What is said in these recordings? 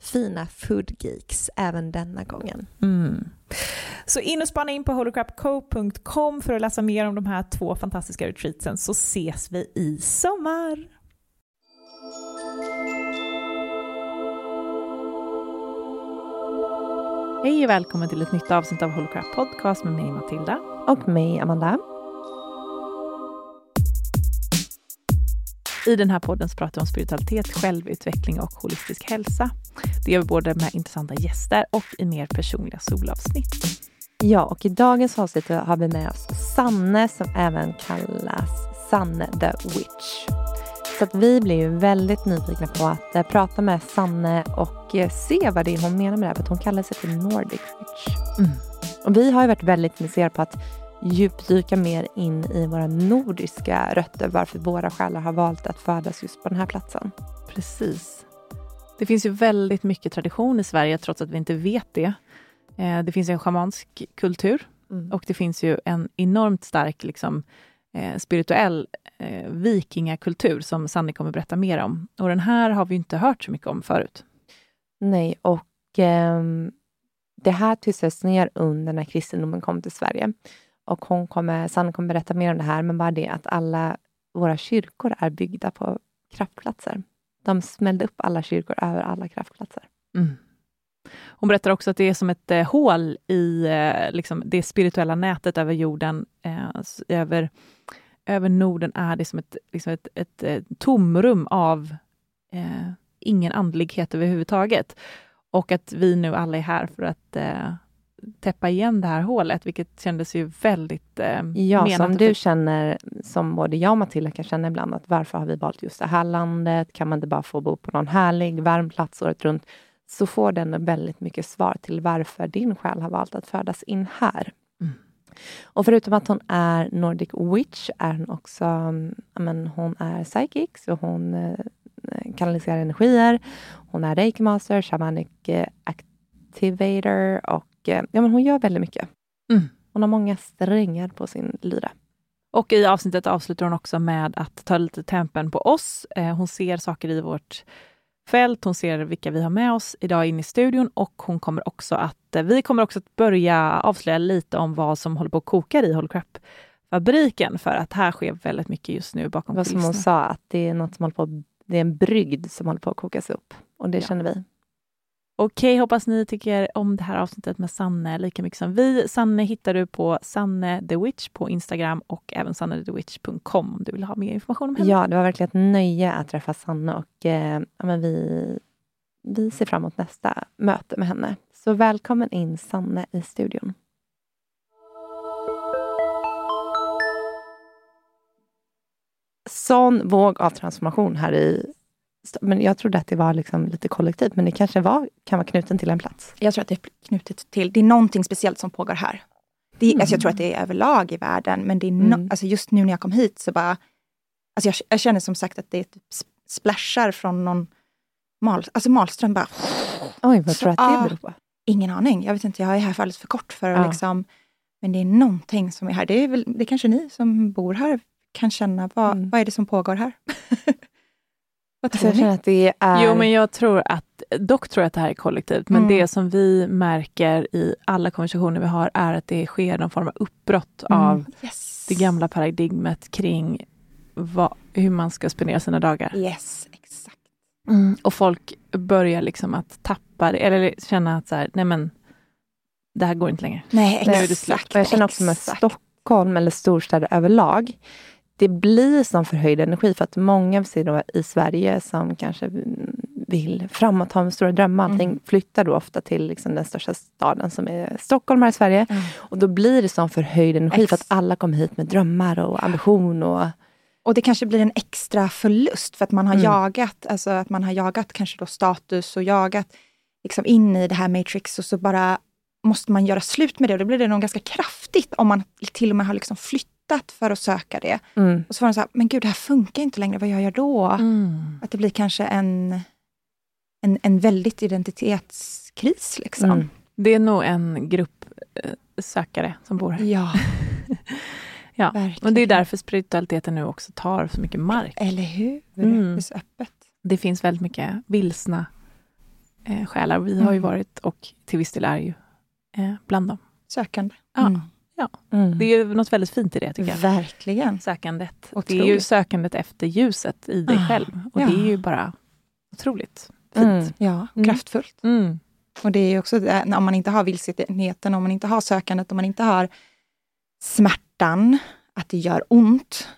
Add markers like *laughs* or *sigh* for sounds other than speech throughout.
fina foodgeeks även denna gången. Mm. Så in och spana in på holocrapco.com för att läsa mer om de här två fantastiska retreatsen så ses vi i sommar. Hej och välkommen till ett nytt avsnitt av Holocrap Podcast med mig Matilda. Och mig Amanda. I den här podden så pratar vi om spiritualitet, självutveckling och holistisk hälsa. Det gör vi både med intressanta gäster och i mer personliga solavsnitt. Ja, och i dagens avsnitt har vi med oss Sanne som även kallas Sanne the Witch. Så att vi blir ju väldigt nyfikna på att äh, prata med Sanne och äh, se vad det är hon menar med det här, för att hon kallar sig för Nordic Witch. Mm. Och vi har ju varit väldigt intresserade på att djupdyka mer in i våra nordiska rötter, varför våra själar har valt att födas just på den här platsen. Precis. Det finns ju väldigt mycket tradition i Sverige, trots att vi inte vet det. Eh, det finns en schamansk kultur mm. och det finns ju en enormt stark liksom, eh, spirituell eh, vikingakultur som Sanni kommer berätta mer om. Och den här har vi inte hört så mycket om förut. Nej, och eh, det här tystades ner under när kristendomen kom till Sverige. Och hon kommer, Sanne kommer berätta mer om det här, men bara det att alla våra kyrkor är byggda på kraftplatser. De smällde upp alla kyrkor över alla kraftplatser. Mm. Hon berättar också att det är som ett eh, hål i eh, liksom, det spirituella nätet över jorden. Eh, över, över Norden är det som ett, liksom ett, ett, ett tomrum av eh, ingen andlighet överhuvudtaget. Och att vi nu alla är här för att eh, täppa igen det här hålet, vilket kändes ju väldigt eh, Ja, som du känner, som både jag och Matilda kan känna ibland, att varför har vi valt just det här landet? Kan man inte bara få bo på någon härlig, varm plats året runt? Så får den väldigt mycket svar till varför din själ har valt att födas in här. Mm. Och förutom att hon är Nordic Witch är hon också men hon är psychic, så hon eh, kanaliserar energier. Hon är reiki master, shamanic eh, activator och Eh, ja, men hon gör väldigt mycket. Mm. Hon har många strängar på sin lyra. Och i avsnittet avslutar hon också med att ta lite tempen på oss. Eh, hon ser saker i vårt fält, hon ser vilka vi har med oss idag in i studion och hon kommer också att, eh, vi kommer också att börja avslöja lite om vad som håller på att koka i Holocrap fabriken för att här sker väldigt mycket just nu bakom Vad som hon sa, att det är något som håller på, det är en brygd som håller på att kokas upp och det ja. känner vi. Okej, hoppas ni tycker om det här avsnittet med Sanne lika mycket som vi. Sanne hittar du på Sanne the Witch på Instagram och även sannethewitch.com om du vill ha mer information om henne. Ja, det var verkligen ett nöje att träffa Sanne och eh, ja, men vi, vi ser fram emot nästa möte med henne. Så välkommen in Sanne i studion. Sån våg av transformation här i men jag trodde att det var liksom lite kollektivt, men det kanske var, kan vara knuten till en plats? Jag tror att det är knutet till, det är någonting speciellt som pågår här. Det, mm. alltså jag tror att det är överlag i världen, men det är no, mm. alltså just nu när jag kom hit så bara... Alltså jag, jag känner som sagt att det typ splashar från någon mal, alltså Malström bara... Oj, vad tror du att det beror på? Ingen aning. Jag vet inte, jag är här för alldeles för kort för att ja. liksom... Men det är någonting som är här. Det är väl, det är kanske ni som bor här kan känna. Vad, mm. vad är det som pågår här? *laughs* Vad tror ni? Att det är... Jo, men jag tror att, dock tror jag att det här är kollektivt, men mm. det som vi märker i alla konversationer vi har är att det sker någon form av uppbrott mm. av yes. det gamla paradigmet kring vad, hur man ska spendera sina dagar. Yes, exakt. Mm. Och folk börjar liksom att tappa det, eller känna att så här, nej men, det här går inte längre. Nej, exakt. Jag känner också med Stockholm eller storstäder överlag, det blir som förhöjd energi för att många i Sverige som kanske vill framåt, ha stora drömmar, allting, mm. flyttar då ofta till liksom den största staden som är Stockholm här i Sverige. Mm. Och då blir det som förhöjd energi Ex för att alla kommer hit med drömmar och ambition. Och, och det kanske blir en extra förlust för att man har mm. jagat, alltså att man har jagat kanske då status och jagat liksom in i det här matrix och så bara måste man göra slut med det och då blir det nog ganska kraftigt om man till och med har liksom flyttat hittat för att söka det. Mm. Och så var de så här, men gud det här funkar inte längre, vad gör jag då? Mm. Att det blir kanske en, en, en väldigt identitetskris. Liksom. Mm. Det är nog en grupp eh, sökare som bor här. Ja. *laughs* ja. Och det är därför spiritualiteten nu också tar så mycket mark. Eller hur? Mm. Det är så öppet. Det finns väldigt mycket vilsna eh, själar. Vi har ju mm. varit, och till viss del är ju, eh, bland dem. Sökande. Ja. Ja, mm. det är något väldigt fint i det tycker jag. Verkligen. Sökandet. Otroligt. Det är ju sökandet efter ljuset i dig ah, själv. Och ja. det är ju bara otroligt fint. Mm. Ja, mm. kraftfullt. Mm. Och det är ju också det, om man inte har vilsenheten, om man inte har sökandet, om man inte har smärtan, att det gör ont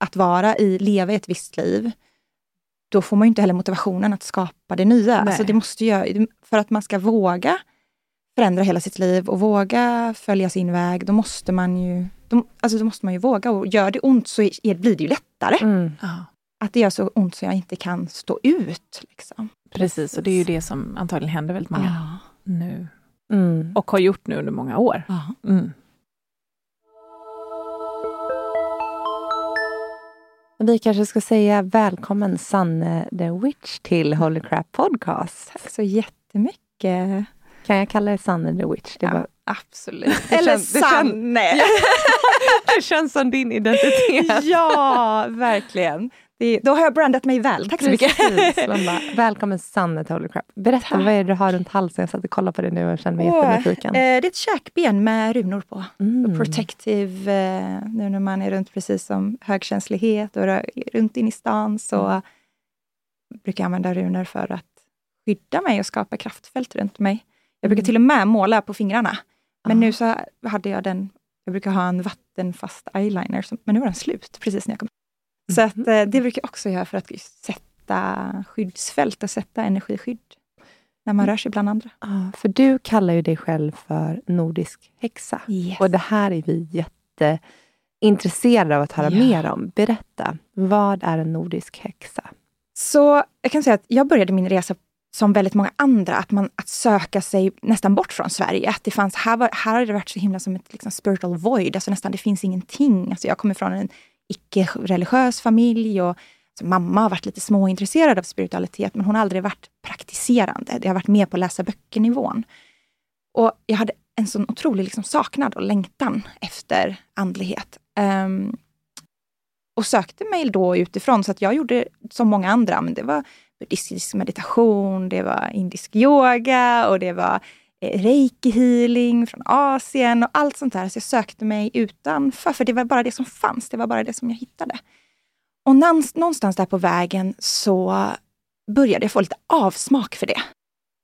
att vara i, leva ett visst liv, då får man ju inte heller motivationen att skapa det nya. Alltså det måste göra, för att man ska våga förändra hela sitt liv och våga följa sin väg, då måste man ju, då, alltså då måste man ju våga. Och gör det ont så är, blir det ju lättare. Mm. Att det gör så ont så jag inte kan stå ut. Liksom. Precis, och det är ju det som antagligen händer väldigt många ah. nu. Mm. Och har gjort nu under många år. Ah. Mm. Vi kanske ska säga välkommen Sanne the Witch till Holy Crap Podcast. Tack så jättemycket. Kan jag kalla dig Sanne the Witch? Det ja, var... Absolut. *laughs* Eller känns, Sanne! Det känns, *laughs* det känns som din identitet. ja, verkligen. Det, då har jag brandat mig väl. Tack så mycket. bara, *laughs* Välkommen Sanne till Holy Crap. Berätta, Tack. vad är det du har runt halsen? Jag satt och kollade på det nu och kände mig jättenyfiken. Eh, det är ett käkben med runor på. Mm. Protective, eh, nu när man är runt precis som högkänslighet och runt in i stan så mm. brukar jag använda runor för att skydda mig och skapa kraftfält runt mig. Jag brukar mm. till och med måla på fingrarna. Men ah. nu så hade jag den, jag brukar ha en vattenfast eyeliner, som, men nu var den slut precis när jag kom. Så att, mhm. eh, det brukar jag också göra för att sätta skyddsfält och sätta energiskydd när man mm. rör sig bland andra. Ah, för du kallar ju dig själv för nordisk häxa. Yes. Och det här är vi jätteintresserade av att höra ja. mer om. Berätta, vad är en nordisk häxa? Så jag kan säga att jag började min resa som väldigt många andra, att, man, att söka sig nästan bort från Sverige. Att det fanns, här, var, här har det varit så himla som ett liksom, spiritual void, alltså nästan det finns ingenting. Alltså jag kommer från en icke-religiös familj och alltså mamma har varit lite småintresserad av spiritualitet, men hon har aldrig varit praktiserande. Det har varit mer på läsa böcker-nivån. Och jag hade en sån otrolig liksom saknad och längtan efter andlighet. Um, och sökte mig då utifrån. Så att jag gjorde som många andra, men det var buddhistisk meditation, det var indisk yoga och det var eh, reiki healing från Asien och allt sånt där. Så jag sökte mig utanför, för det var bara det som fanns. Det var bara det som jag hittade. Och någonstans där på vägen så började jag få lite avsmak för det.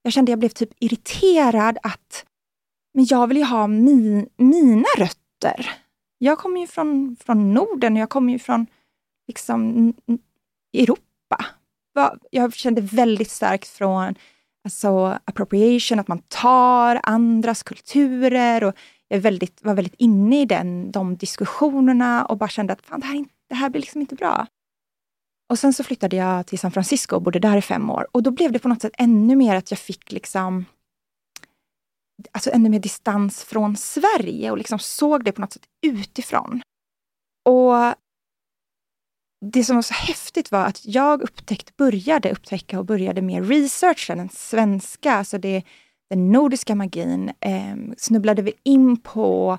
Jag kände jag blev typ irriterad att men jag vill ju ha mi, mina rötter. Jag kommer ju från, från Norden och jag kommer ju från liksom, Europa. Jag kände väldigt starkt från alltså, appropriation, att man tar andras kulturer. Och jag väldigt, var väldigt inne i den, de diskussionerna och bara kände att fan, det, här, det här blir liksom inte bra. Och sen så flyttade jag till San Francisco och bodde där i fem år. Och då blev det på något sätt ännu mer att jag fick liksom alltså ännu mer distans från Sverige och liksom såg det på något sätt utifrån. Och det som var så häftigt var att jag upptäckte, började upptäcka och började med researcha den svenska, alltså det, den nordiska magin, eh, snubblade vi in på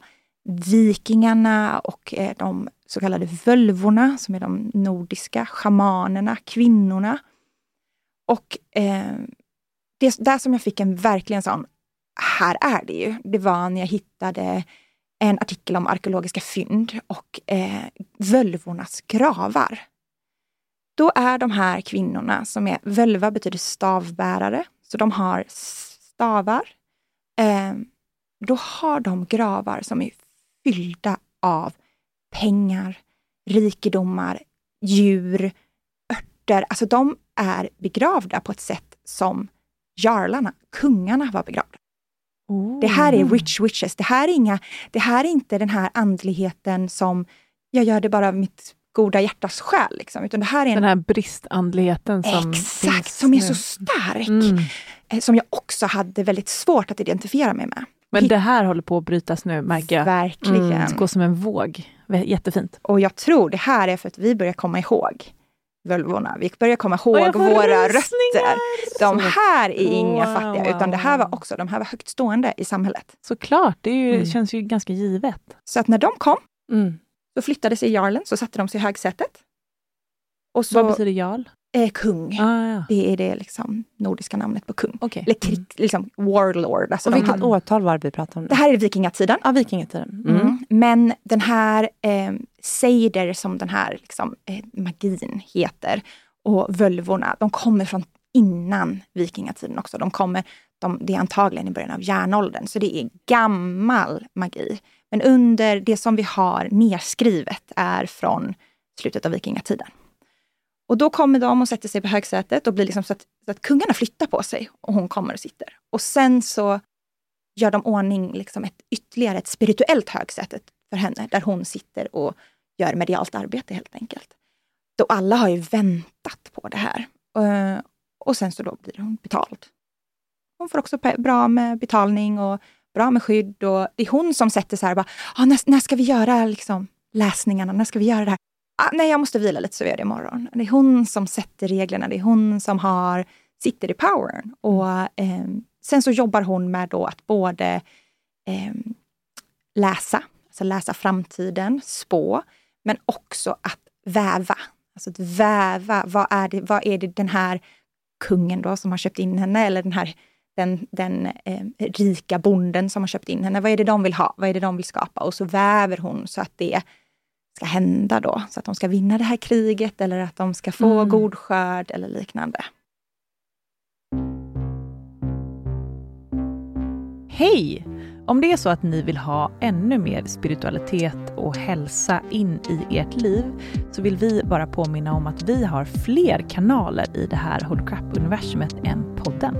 vikingarna och eh, de så kallade völvorna, som är de nordiska shamanerna, kvinnorna. Och eh, det där som jag fick en verkligen sån, här är det ju, det var när jag hittade en artikel om arkeologiska fynd och eh, völvornas gravar. Då är de här kvinnorna som är, völva betyder stavbärare, så de har stavar. Eh, då har de gravar som är fyllda av pengar, rikedomar, djur, örter. Alltså de är begravda på ett sätt som jarlarna, kungarna var begravda. Oh. Det här är rich witches. Det här är, inga, det här är inte den här andligheten som jag gör det bara av mitt goda hjärtas skäl. Liksom, utan det här är en, den här bristandligheten som Exakt, som är så stark. Mm. Eh, som jag också hade väldigt svårt att identifiera mig med. Men det här håller på att brytas nu märker jag. Verkligen. Mm, det går som en våg. Jättefint. Och jag tror det här är för att vi börjar komma ihåg völvorna. Vi börjar komma ihåg våra rötter. De här är inga wow, fattiga, utan det här var också, de här var högt stående i samhället. Såklart, det ju, mm. känns ju ganska givet. Så att när de kom, mm. så flyttade sig jarlen, så satte de sig i högsätet. Och så, Vad betyder jarl? Eh, kung. Ah, ja. Det är det liksom, nordiska namnet på kung. Okay. Eller krig, mm. liksom warlord. Alltså och vilket hade... årtal var det vi pratade om? Det här är vikingatiden. Ja, vikingatiden. Mm. Mm. Men den här eh, Sejder, som den här liksom, eh, magin heter, och völvorna, de kommer från innan vikingatiden också. De kommer, de, det är antagligen i början av järnåldern, så det är gammal magi. Men under det som vi har nedskrivet är från slutet av vikingatiden. Och då kommer de och sätter sig på högsätet och blir liksom så att, så att kungarna flyttar på sig och hon kommer och sitter. Och sen så gör de ordning liksom ett, ytterligare ett spirituellt högsätet för henne, där hon sitter och gör medialt arbete helt enkelt. Då alla har ju väntat på det här. Eh, och sen så då blir hon betald. Hon får också bra med betalning och bra med skydd. Och det är hon som sätter så här, bara, ah, när, när ska vi göra liksom, läsningarna? När ska vi göra det här? ah, nej, jag måste vila lite så gör jag det imorgon. Det är hon som sätter reglerna, det är hon som har, sitter i powern. Och eh, sen så jobbar hon med då att både eh, läsa, alltså läsa framtiden, spå, men också att väva. Alltså att väva, vad är det, vad är det den här kungen då som har köpt in henne, eller den här den, den eh, rika bonden som har köpt in henne. Vad är det de vill ha? Vad är det de vill skapa? Och så väver hon så att det ska hända då. Så att de ska vinna det här kriget eller att de ska få mm. god skörd eller liknande. Hej! Om det är så att ni vill ha ännu mer spiritualitet och hälsa in i ert liv så vill vi bara påminna om att vi har fler kanaler i det här Hold Crap-universumet än podden.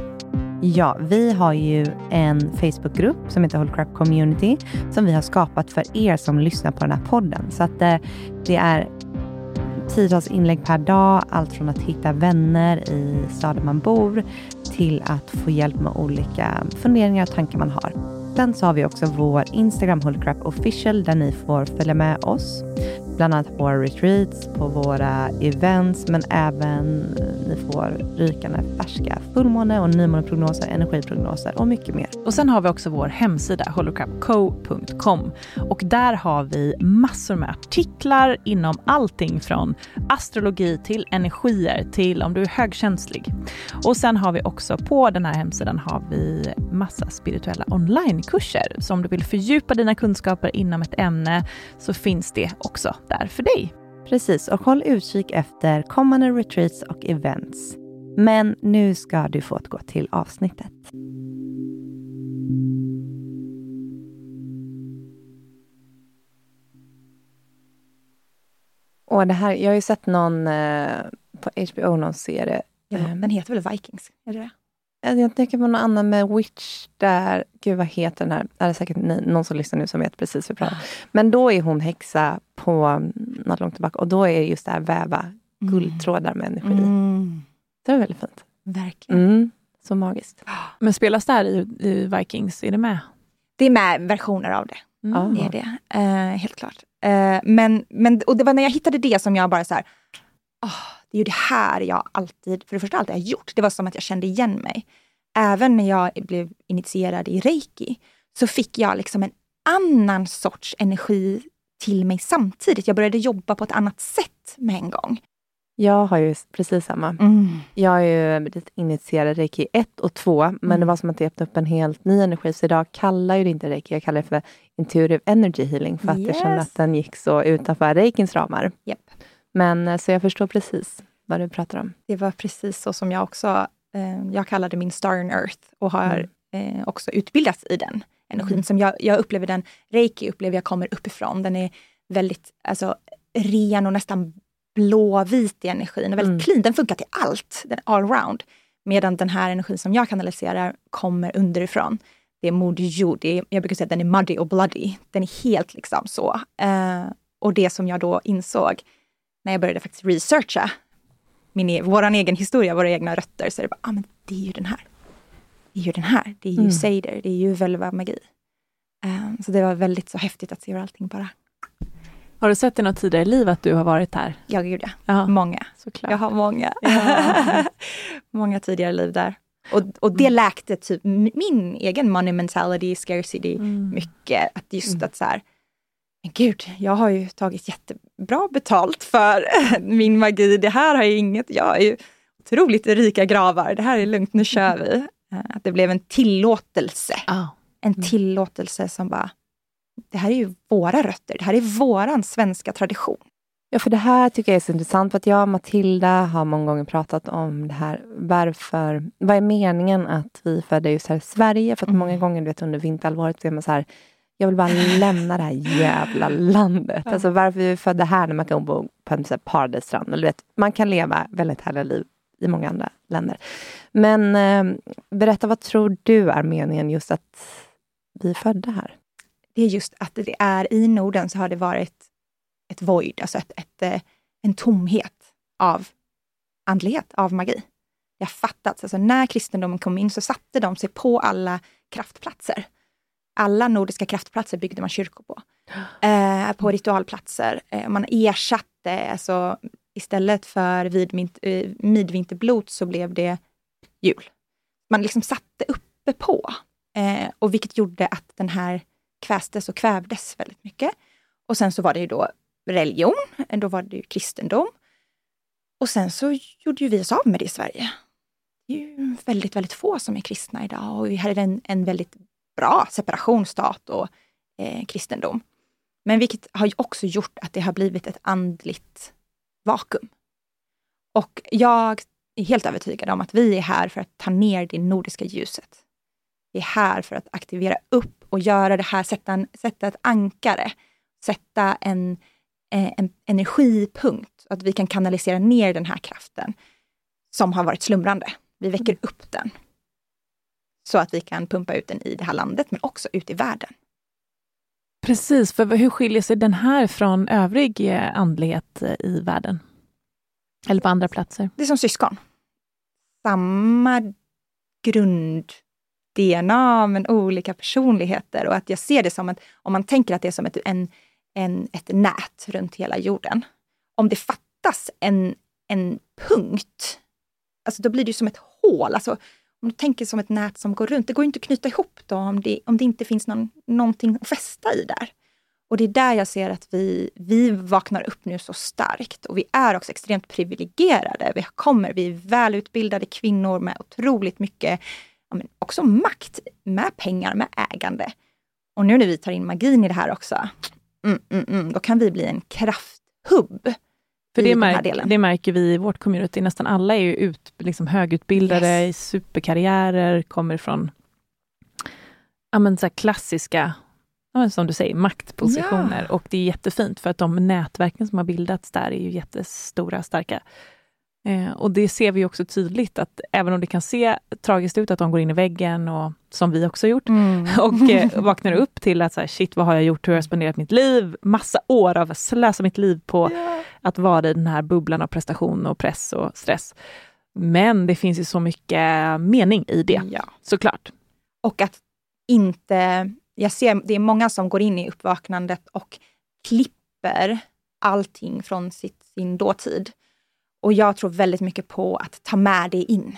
Ja, vi har ju en Facebookgrupp som heter Hold Crap Community som vi har skapat för er som lyssnar på den här podden. Så att det, det är tiotals inlägg per dag, allt från att hitta vänner i staden man bor till att få hjälp med olika funderingar och tankar man har. Sen så har vi också vår Instagram Holy Crap official där ni får följa med oss bland annat på våra retreats, på våra events, men även ni får rykande färska fullmåne och nymåneprognoser, energiprognoser och mycket mer. Och sen har vi också vår hemsida holocrapco.com och där har vi massor med artiklar inom allting från astrologi till energier till om du är högkänslig. Och sen har vi också på den här hemsidan har vi massa spirituella onlinekurser. Så om du vill fördjupa dina kunskaper inom ett ämne så finns det också där för dig. Precis, och håll utkik efter kommande retreats och events. Men nu ska du få gå till avsnittet. Och det här, jag har ju sett någon eh, på HBO, någon serie. Ja, Ehm, den heter väl Vikings? Är det det? Jag tänker på någon annan med Witch där, gud vad heter den här? Det är säkert ni, någon som lyssnar nu som vet precis vad jag pratar om. Men då är hon häxa på mm, något långt tillbaka och då är det just det här väva guldtrådar med energi. Mm. Det är väldigt fint. Verkligen. Mm, så magiskt. Men spelas det här i, i Vikings? Är det med? Det är med versioner av det. Mm. Det är det. Eh, helt klart. Eh, men, men, och det var när jag hittade det som jag bara så här, "Åh, det är ju det här jag alltid, för det första alltid har gjort. Det var som att jag kände igen mig. Även när jag blev initierad i reiki så fick jag liksom en annan sorts energi till mig samtidigt. Jag började jobba på ett annat sätt med en gång. Jag har ju precis samma. Jag är ju blivit initierad reiki 1 och 2, men Mm. det var som att det öppnade upp en helt ny energi. Så idag kallar jag det inte reiki, jag kallar det för intuitive energy healing, för att jag kände Yes. att den gick så utanför reikins ramar. Japp. Men eh, så jag förstår precis vad du pratar om. Det var precis så som jag också, eh, jag kallade min Star on Earth och har eh, också utbildats i den energin. Mm. Som jag, jag upplever den, reiki upplever jag kommer uppifrån. Den är väldigt alltså, ren och nästan blåvit i energin. Och väldigt Mm. clean, den funkar till allt. Den är allround. Medan den här energin som jag kanaliserar kommer underifrån. Det är jord. Är, jag brukar säga att den är muddy och bloody. Den är helt liksom så. Eh, och det som jag då insåg när jag började faktiskt researcha min, e- våran egen historia, våra egna rötter, så är det bara, ah, men det är ju den här. Är ju den här. Det är ju Mm. Seider, det är ju Velva magi. Eh, så det var väldigt så häftigt att se hur allting bara, Har du sett i något tidigare liv att du har varit här? ja gud ja, många. såklart. Jag har många. *laughs* Ja. många tidigare liv där. Och, och det Mm. läkte typ min egen money mentality, scarcity, Mm. mycket. Att just Mm. att så här, men gud, jag har ju tagit jättebra betalt för *laughs* min magi. Det här har ju inget, jag är ju otroligt rika gravar. Det här är lugnt, nu kör *laughs* vi. Eh, Att det blev en tillåtelse. Ja. En Mm. tillåtelse som bara, det här är ju våra rötter. Det här är våran svenska tradition. Ja, för det här tycker jag är så intressant, för att jag och Matilda har många gånger pratat om det här. Varför, vad är meningen att vi födda just här i Sverige? För att Mm. många gånger du vet, under vinterhalvåret så är man så här, jag vill bara lämna det här jävla landet. Ja. Alltså varför är vi födda här när man kan bo på en paradisstrand? Eller, du vet, man kan leva väldigt härliga liv i många andra länder. Men eh, berätta, vad tror du är meningen just att vi är födda här? det är just att det är i Norden så har det varit ett void, alltså ett, ett, eh, en tomhet av andlighet, av magi. Det har fattats, alltså när kristendomen kom in så satte de sig på alla kraftplatser. Alla nordiska kraftplatser byggde man kyrkor på. *gasps* Eh, på ritualplatser. Eh, man ersatte, alltså istället för vid eh, midvinterblot så blev det jul. Man liksom satte uppe på. Eh, och vilket gjorde att den här kvästes och kvävdes väldigt mycket. Och sen så var det ju då religion, då var det ju kristendom. Och sen så gjorde ju vi oss av med det i Sverige. Det är ju väldigt, väldigt få som är kristna idag och vi hade en, en väldigt bra separation stat och eh, kristendom. Men vilket har ju också gjort att det har blivit ett andligt vakuum. Och jag är helt övertygad om att vi är här för att ta ner det nordiska ljuset. Vi är här för att aktivera upp och göra det här, sätta, en, sätta ett ankare, sätta en, eh, en energipunkt, att vi kan kanalisera ner den här kraften som har varit slumrande. Vi väcker upp den. Så att vi kan pumpa ut den i det här landet, men också ut i världen. Precis, för hur skiljer sig den här från övrig eh, andlighet eh, i världen? Eller på andra platser? Det är som syskon. Samma grund-DNA, men olika personligheter. Och att jag ser det som att, om man tänker att det är som ett, en, en, ett nät runt hela jorden. Om det fattas en, en punkt, alltså då blir det som ett hål. Alltså, om du tänker som ett nät som går runt, det går inte att knyta ihop då om det, om det inte finns någon, någonting att fästa i där. Och det är där jag ser att vi, vi vaknar upp nu så starkt. Och vi är också extremt privilegierade. Vi kommer, vi är välutbildade kvinnor med otroligt mycket, ja, men också makt, med pengar, med ägande. Och nu när vi tar in magin i det här också, mm, mm, mm, då kan vi bli en krafthubb. För det, märk, det, märker vi i vårt community, nästan alla är ju ut, liksom högutbildade, yes. i superkarriärer, kommer från ja, men så klassiska som du säger, maktpositioner. Ja. Och det är jättefint för att de nätverken som har bildats där är ju jättestora och starka. Eh, och det ser vi också tydligt att även om det kan se tragiskt ut att de går in i väggen, och som vi också gjort, mm. *laughs* och eh, vaknar upp till att så här, shit, vad har jag gjort? Hur har jag spenderat mitt liv? Massa år av att slösa mitt liv på yeah. att vara i den här bubblan av prestation och press och stress. Men det finns ju så mycket mening i det, ja. såklart. Och att inte jag ser, det är många som går in i uppvaknandet och klipper allting från sitt, sin dåtid. Och jag tror väldigt mycket på att ta med det in.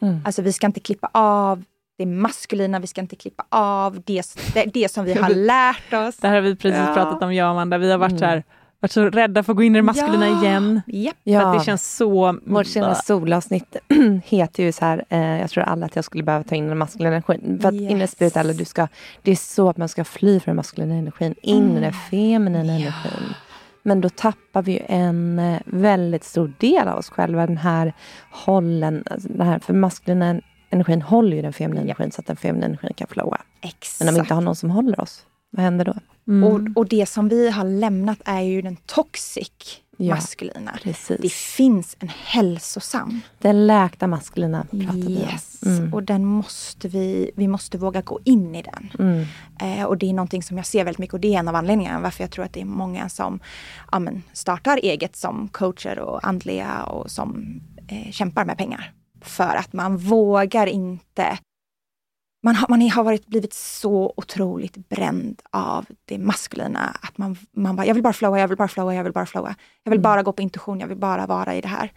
Mm. Alltså vi ska inte klippa av det maskulina, vi ska inte klippa av det, det, det som vi har lärt oss. Det här har vi precis ja. pratat om, jag och Amanda. Vi har varit mm. så här, varit så rädda för att gå in i det maskulina ja. igen. Yep. Ja. För att det känns så... Vårt senaste solavsnitt *clears throat* heter ju så här, eh, jag tror alla att jag skulle behöva ta in den maskulina energin. För att yes. in i spirituella, du ska, det är så att man ska fly från den maskulina energin, in mm. i den feminina ja. energin. Men då tappar vi ju en eh, väldigt stor del av oss själva, den här hållen, alltså den här, för maskulina energin håller ju den feminina energin så att den feminina energin kan flowa. Exakt. Men om vi inte har någon som håller oss, vad händer då? Mm. Och, och det som vi har lämnat är ju den toxic ja, maskulina. Precis. Det finns en hälsosam. Den läkta maskulina pratar yes. vi om. Mm. Och den måste vi, vi måste våga gå in i den. Mm. Eh, och det är någonting som jag ser väldigt mycket och det är en av anledningarna varför jag tror att det är många som ja, men, startar eget som coacher och andliga och som eh, kämpar med pengar. För att man vågar inte man har, man har varit, blivit så otroligt bränd av det maskulina. Att man, man bara, jag vill bara flowa, jag vill bara flowa, jag vill bara flowa. Jag vill mm. bara gå på intuition, jag vill bara vara i det här.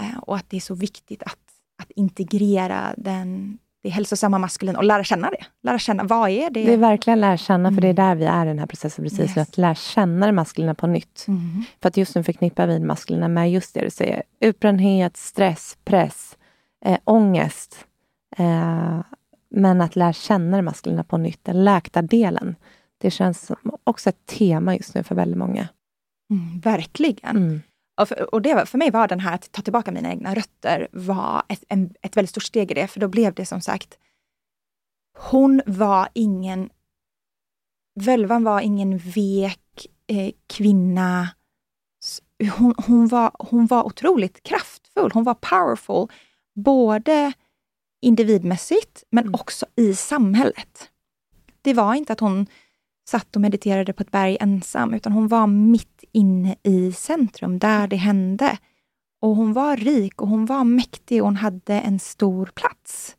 Eh, och att det är så viktigt att, att integrera den, det hälsosamma maskulina och lära känna det. Lära känna, vad är det? Det är verkligen lära känna, för det är mm. där vi är i den här processen precis yes. Att lära känna det maskulina på nytt. Mm. För att just nu förknippar vi maskulina med just det du säger. Utbrändhet, stress, press, äh, ångest. Äh, men att lära känna det maskulina på nytt, den läkta delen. Det känns som också ett tema just nu för väldigt många. Mm, verkligen. Mm. Och, för, och det, för mig var den här att ta tillbaka mina egna rötter var ett, en, ett väldigt stort steg i det. För då blev det som sagt, hon var ingen, Völvan var ingen vek eh, kvinna. Hon, hon, var, hon var otroligt kraftfull, hon var powerful. Både individmässigt, men mm. också i samhället. Det var inte att hon satt och mediterade på ett berg ensam, utan hon var mitt inne i centrum, där det hände. Och hon var rik och hon var mäktig och hon hade en stor plats.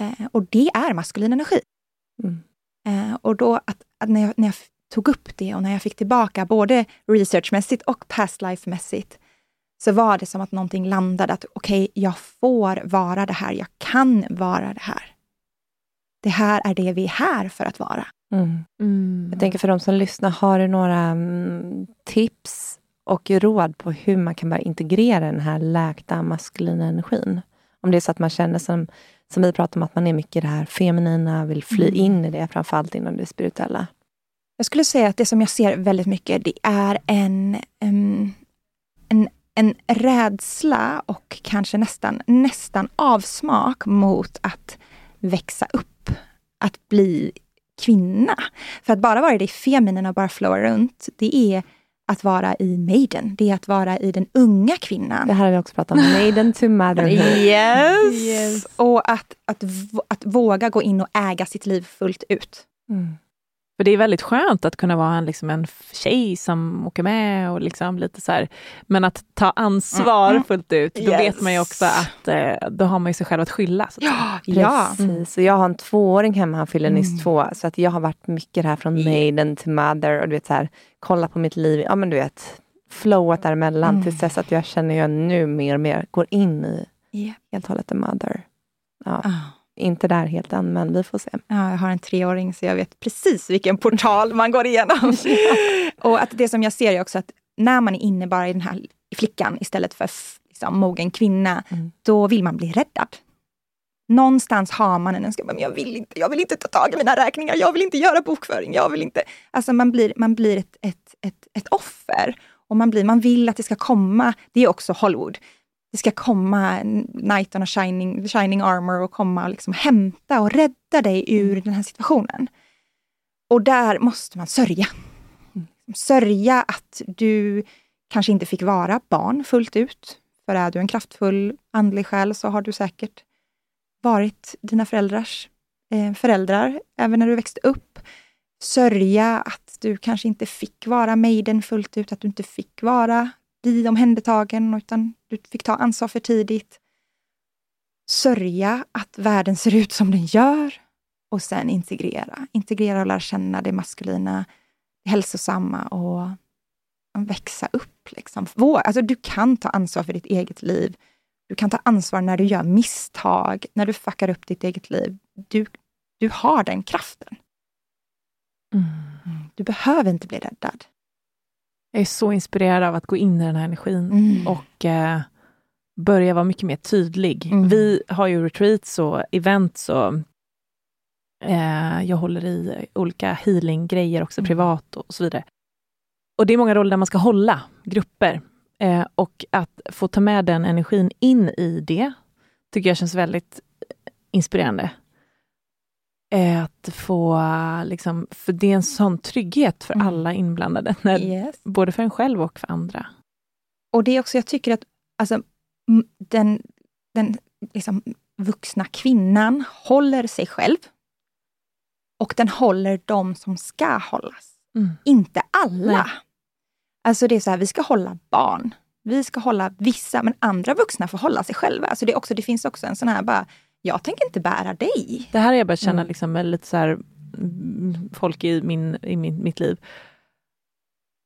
Eh, och det är maskulin energi. Mm. Eh, och då att, att när, jag, när jag tog upp det och när jag fick tillbaka både researchmässigt och past life-mässigt, så var det som att någonting landade, att okej, okay, jag får vara det här, jag kan vara det här. Det här är det vi är här för att vara. Mm. Mm. Jag tänker för de som lyssnar, har du några mm, tips och råd på hur man kan börja integrera den här läkta maskulina energin? Om det är så att man känner som, som vi pratar om, att man är mycket det här feminina, vill fly mm. in i det, framförallt inom det spirituella. Jag skulle säga att det som jag ser väldigt mycket, det är en, um, en rädsla och kanske nästan, nästan avsmak mot att växa upp, att bli kvinna. För att bara vara i det feminina och bara flowa runt, det är att vara i maiden. Det är att vara i den unga kvinnan. Det här har vi också pratat om. Maiden to motherhood. Yes! yes. Och att, att, att våga gå in och äga sitt liv fullt ut. Mm. För det är väldigt skönt att kunna vara en, liksom en tjej som åker med och liksom lite så här, Men att ta ansvar mm. fullt ut, då yes. vet man ju också att eh, då har man ju sig själv att skylla. Så att *gasps* ja, precis. Mm. jag har en tvååring hemma, han fyller mm. nyss två, så att jag har varit mycket här från maiden till mother och du vet så här, kolla på mitt liv, ja men du vet, flowat däremellan mm. tills dess att jag känner jag nu mer och mer går in i yeah. helt och hållet en mother. Ja. Oh inte där helt än, men vi får se. Ja, jag har en treåring så jag vet precis vilken portal man går igenom. *laughs* och att det som jag ser är också att när man är inne bara i den här flickan istället för liksom, mogen kvinna, mm. då vill man bli räddad. Någonstans har man en önskan, men jag vill, inte, jag vill inte ta tag i mina räkningar, jag vill inte göra bokföring, jag vill inte... Alltså man blir, man blir ett, ett, ett, ett offer. Och man, blir, man vill att det ska komma, det är också Hollywood det ska komma Knight on a shining, shining armor och komma och liksom hämta och rädda dig ur mm. den här situationen. Och där måste man sörja. Sörja att du kanske inte fick vara barn fullt ut. För är du en kraftfull andlig själ så har du säkert varit dina föräldrars eh, föräldrar, även när du växte upp. Sörja att du kanske inte fick vara maiden fullt ut, att du inte fick vara bli omhändertagen, utan du fick ta ansvar för tidigt. Sörja att världen ser ut som den gör och sen integrera. Integrera och lära känna det maskulina, det hälsosamma och växa upp. Liksom. Alltså, du kan ta ansvar för ditt eget liv. Du kan ta ansvar när du gör misstag, när du fuckar upp ditt eget liv. Du, du har den kraften. Mm. Du behöver inte bli räddad. Jag är så inspirerad av att gå in i den här energin mm. och eh, börja vara mycket mer tydlig. Mm. Vi har ju retreats och events och eh, jag håller i olika healing-grejer också mm. privat och så vidare. Och det är många roller där man ska hålla grupper. Eh, och att få ta med den energin in i det, tycker jag känns väldigt inspirerande att få, liksom, för det är en sån trygghet för mm. alla inblandade, när, yes. både för en själv och för andra. Och det är också, jag tycker att alltså, den, den liksom, vuxna kvinnan håller sig själv. Och den håller de som ska hållas. Mm. Inte alla. Nej. Alltså det är så här, vi ska hålla barn. Vi ska hålla vissa, men andra vuxna får hålla sig själva. Alltså det, är också, det finns också en sån här bara jag tänker inte bära dig. Det här har jag börjat känna mm. liksom, med lite så här, mm, folk i, min, i min, mitt liv.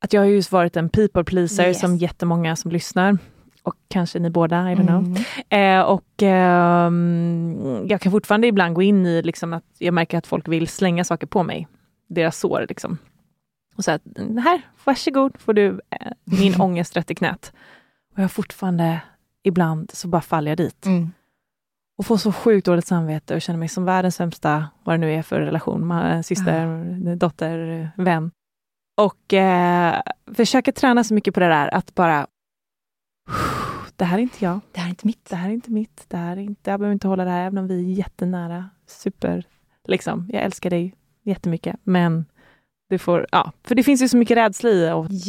Att jag har just varit en people pleaser yes. som jättemånga som lyssnar. Och kanske ni båda, I don't know. Mm. Eh, och eh, jag kan fortfarande ibland gå in i liksom att jag märker att folk vill slänga saker på mig. Deras sår liksom. Och säga att här, varsågod får du eh, min *laughs* ångest rätt i knät. Och jag fortfarande, ibland så bara faller jag dit. Mm och får så sjukt dåligt samvete och känner mig som världens sämsta, vad det nu är för relation, syster, mm. dotter, vän. Och eh, försöker träna så mycket på det där, att bara det här är inte jag. Det här är inte mitt. Det här är inte mitt. Det här är inte, jag behöver inte hålla det här, även om vi är jättenära. Super, liksom. Jag älskar dig jättemycket, men det får, ja, för det finns ju så mycket rädsla i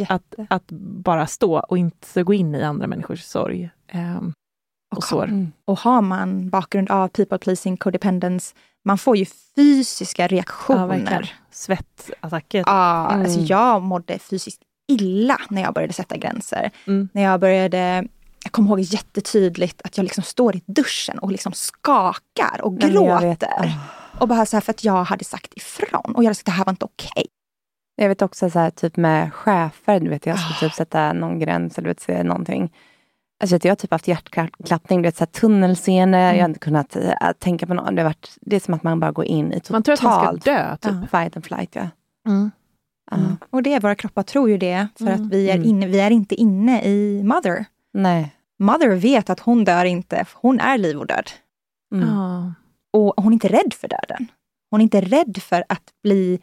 att, att bara stå och inte gå in i andra människors sorg. Um, och sår. Mm. Och har man bakgrund av people pleasing, codependence, man får ju fysiska reaktioner. Ja, Svettattacker. Ja, mm. alltså jag mådde fysiskt illa när jag började sätta gränser. Mm. När jag började jag kommer ihåg jättetydligt att jag liksom står i duschen och liksom skakar och gråter. Och bara så här för att jag hade sagt ifrån och jag hade sagt att det här var inte okej. Okay. Jag vet också så här, typ med chefer, du vet jag skulle typ sätta någon gräns eller vet, säga någonting. Alltså jag har typ haft hjärtklappning, du vet, så här, tunnelseende, mm. jag har inte kunnat äh, tänka på något. Det, varit, det är som att man bara går in i totalt man tror att man ska dö, typ. Uh, fight and flight. Ja. Mm. Mm. Och det, våra kroppar tror ju det, för att vi är, mm. inne, vi är inte inne i Mother. Nej. Mother vet att hon dör inte, hon är liv och död. Mm. Och hon är inte rädd för döden. Hon är inte rädd för att bli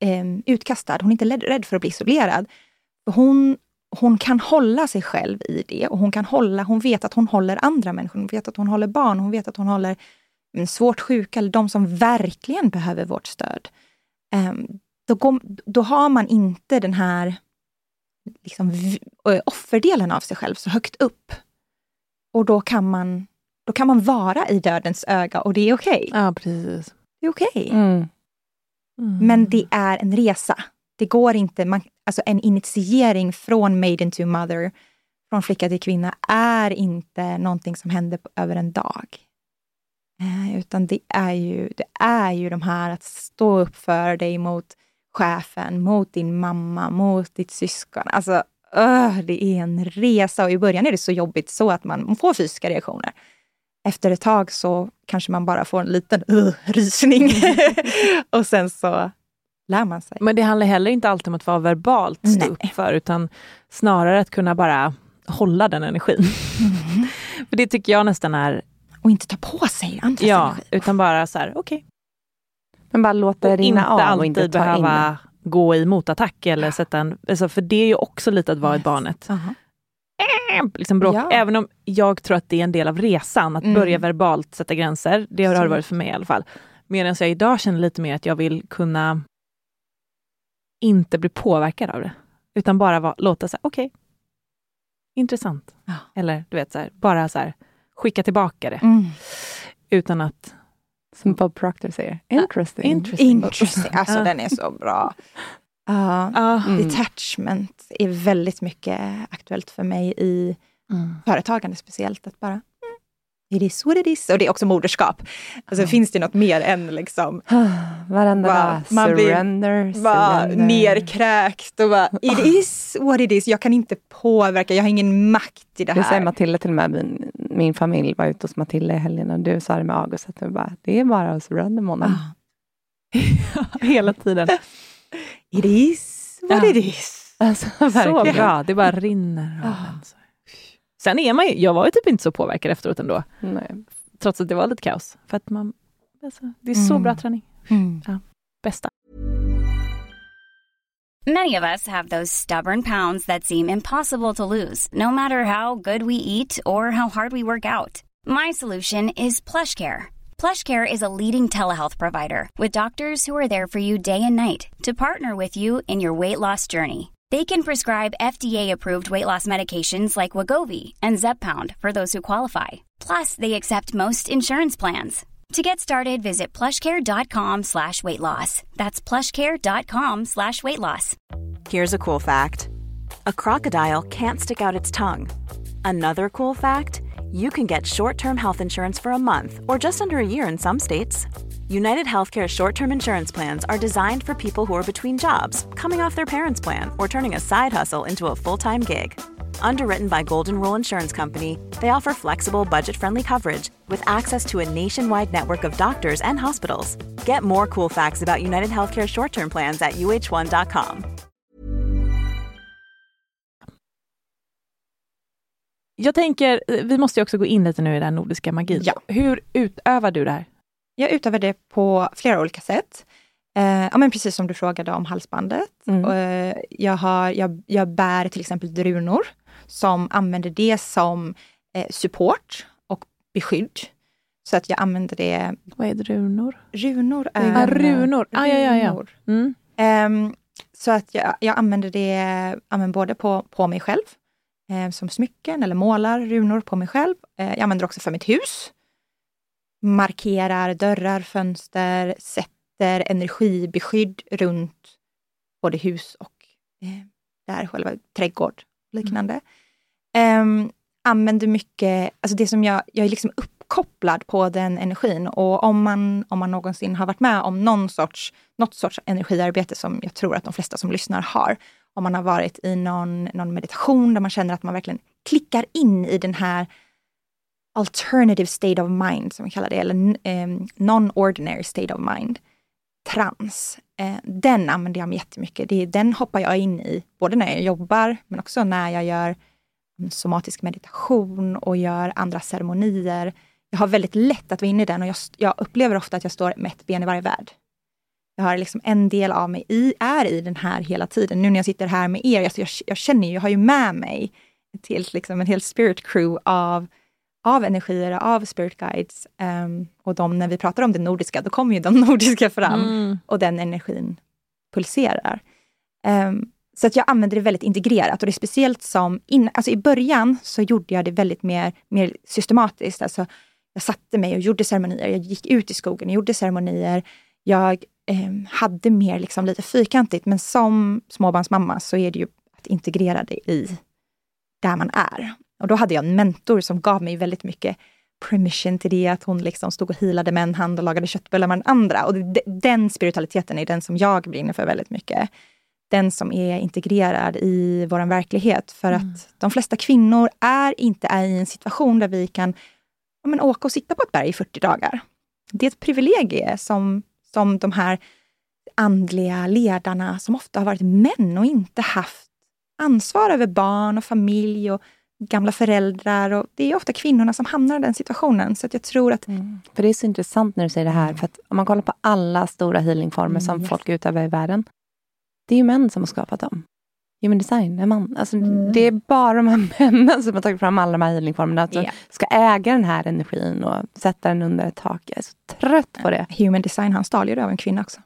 eh, utkastad, hon är inte rädd för att bli isolerad. Hon hon kan hålla sig själv i det och hon kan hålla, hon vet att hon håller andra människor, hon vet att hon håller barn, hon vet att hon håller svårt sjuka eller de som verkligen behöver vårt stöd. Um, då, går, då, har man inte den här liksom, offerdelen av sig själv så högt upp. Och då kan man, då kan man vara i dödens öga och det är okej. Okay. Ja, precis. Det är okej. Okay. Mm. Mm. Men det är en resa. Det går inte, man, alltså en initiering från maiden to mother, från flicka till kvinna, är inte någonting som händer på, över en dag. Eh, utan det är, ju, det är ju de här att stå upp för dig mot chefen, mot din mamma, mot ditt syskon. Alltså, uh, det är en resa och i början är det så jobbigt så att man får fysiska reaktioner. Efter ett tag så kanske man bara får en liten uh, rysning *laughs* och sen så lär man sig. Men det handlar heller inte alltid om att vara verbalt stå upp för, utan snarare att kunna bara hålla den energin. Mm. *laughs* för det tycker jag nästan är... Och inte ta på sig andras ja, energi. utan bara så här, okej. Okay. Men bara låta det rinna av och inte behöva gå i motattack eller ja. sätta en... Alltså, för det är ju också lite att vara yes. ett barnet. Uh -huh. liksom bråk. Ja. Även om jag tror att det är en del av resan, att mm. börja verbalt sätta gränser. Det har det varit för mig i alla fall. Medan jag idag känner lite mer att jag vill kunna inte bli påverkad av det. Utan bara va, låta så okej, okay. intressant. Ja. Eller du vet, så här, bara så här, skicka tillbaka det. Mm. Utan att... Som Bob Proctor säger, interesting. Uh, interesting. interesting. Alltså uh. den är så bra. Uh, mm. Detachment är väldigt mycket aktuellt för mig i mm. företagande speciellt. Att bara it is what it is. Och det är också moderskap. Alltså, mm. Finns det något mer än liksom... *sighs* Varenda dag, man surrender, blir bara surrender. nerkräkt och bara, it is what it is. Jag kan inte påverka, jag har ingen makt i det här. Det säger Matilda till och med, min, min familj var ute hos Matilda i helgen och du sa det med August, att du bara, det är bara att surrender månaden. Ah. *laughs* Hela tiden. it is what ja. it is. Alltså, så bra, det bara *laughs* rinner. Ah. Sen är man ju, jag var ju typ inte så påverkad efteråt ändå. Nej. Trots att det var lite kaos. För att man, alltså, det är så mm. bra träning. Mm. Ja, bästa. Many of us have those stubborn pounds that seem impossible to lose, no matter how good we eat or how hard we work out. My solution is PlushCare. PlushCare is a leading telehealth provider with doctors who are there for you day and night to partner with you in your weight loss journey. They can prescribe FDA-approved weight loss medications like Wagovi and Zepbound for those who qualify. Plus, they accept most insurance plans. To get started, visit plushcare.com slash weight loss. That's plushcare.com slash weight loss. Here's a cool fact. A crocodile can't stick out its tongue. Another cool fact, you can get short-term health insurance for a month or just under a year in some states. United Healthcare short term insurance plans are designed for people who are between jobs, coming off their parents' plan, or turning a side hustle into a full time gig. Underwritten by Golden Rule Insurance Company, they offer flexible, budget friendly coverage with access to a nationwide network of doctors and hospitals. Get more cool facts about United Healthcare short term plans at uh1.com. Jag tänker, eh, vi måste också gå in lite nu i den nordiska magin. Ja. Hur utövar du det här? Jag utövar det på flera olika sätt. Eh, ja, men precis som du frågade om halsbandet. Mm. Eh, jag, har, jag, jag bär till exempel drunor som använder det som eh, support och beskydd. Så att jag använder det... Vad är drunor? Runor är... Ah, runor. Ah, ja, ja, ja. Mm. Um, så att jag, jag använder det använder både på, på mig själv, eh, som smycken eller målar runor på mig själv. Eh, jag använder också för mitt hus markerar dörrar, fönster, sätter energibeskydd runt både hus och eh, där själva trädgård liknande. Mm. Um, använder mycket, alltså det som jag, jag är liksom uppkopplad på den energin och om man, om man någonsin har varit med om någon sorts, något sorts energiarbete som jag tror att de flesta som lyssnar har, om man har varit i någon, någon meditation där man känner att man verkligen klickar in i den här alternative state of mind, som vi kallar det, eller eh, non-ordinary state of mind, trans. Eh, den använder jag mig jättemycket. Det, den hoppar jag in i, både när jag jobbar, men också när jag gör somatisk meditation och gör andra ceremonier. Jag har väldigt lätt att vara inne i den och jag, jag upplever ofta att jag står med ett ben i varje värld. Jag har liksom en del av mig i, är i den här hela tiden. Nu när jag sitter här med er, jag, jag, jag känner ju, jag har ju med mig ett helt, liksom, en hel spirit crew av av energier, av spirit guides. Um, och de, när vi pratar om det nordiska, då kommer ju de *laughs* nordiska fram mm. och den energin pulserar. Um, så att jag använder det väldigt integrerat och det är speciellt som, in, alltså i början så gjorde jag det väldigt mer, mer systematiskt. Alltså, jag satte mig och gjorde ceremonier, jag gick ut i skogen och gjorde ceremonier. Jag eh, hade mer liksom lite fyrkantigt. Men som småbarnsmamma så är det ju att integrera det i där man är. Och då hade jag en mentor som gav mig väldigt mycket permission till det, att hon liksom stod och healade med en hand och lagade köttbullar med den andra. Och det, den spiritualiteten är den som jag brinner för väldigt mycket. Den som är integrerad i vår verklighet. För mm. att de flesta kvinnor är inte är i en situation där vi kan ja, men, åka och sitta på ett berg i 40 dagar. Det är ett privilegie som, som de här andliga ledarna, som ofta har varit män och inte haft ansvar över barn och familj och gamla föräldrar. Och det är ofta kvinnorna som hamnar i den situationen. Så jag tror att... Mm. För det är så intressant när du säger det här. För att om man kollar på alla stora healingformer mm, som yes. folk utövar i världen. Det är ju män som har skapat dem. Human design är man. Alltså, mm. Det är bara de här *laughs* männen som har tagit fram alla de här healingformerna. Som yeah. ska äga den här energin och sätta den under ett tak. Jag är så trött på det. Human design, han stal ju det av en kvinna också.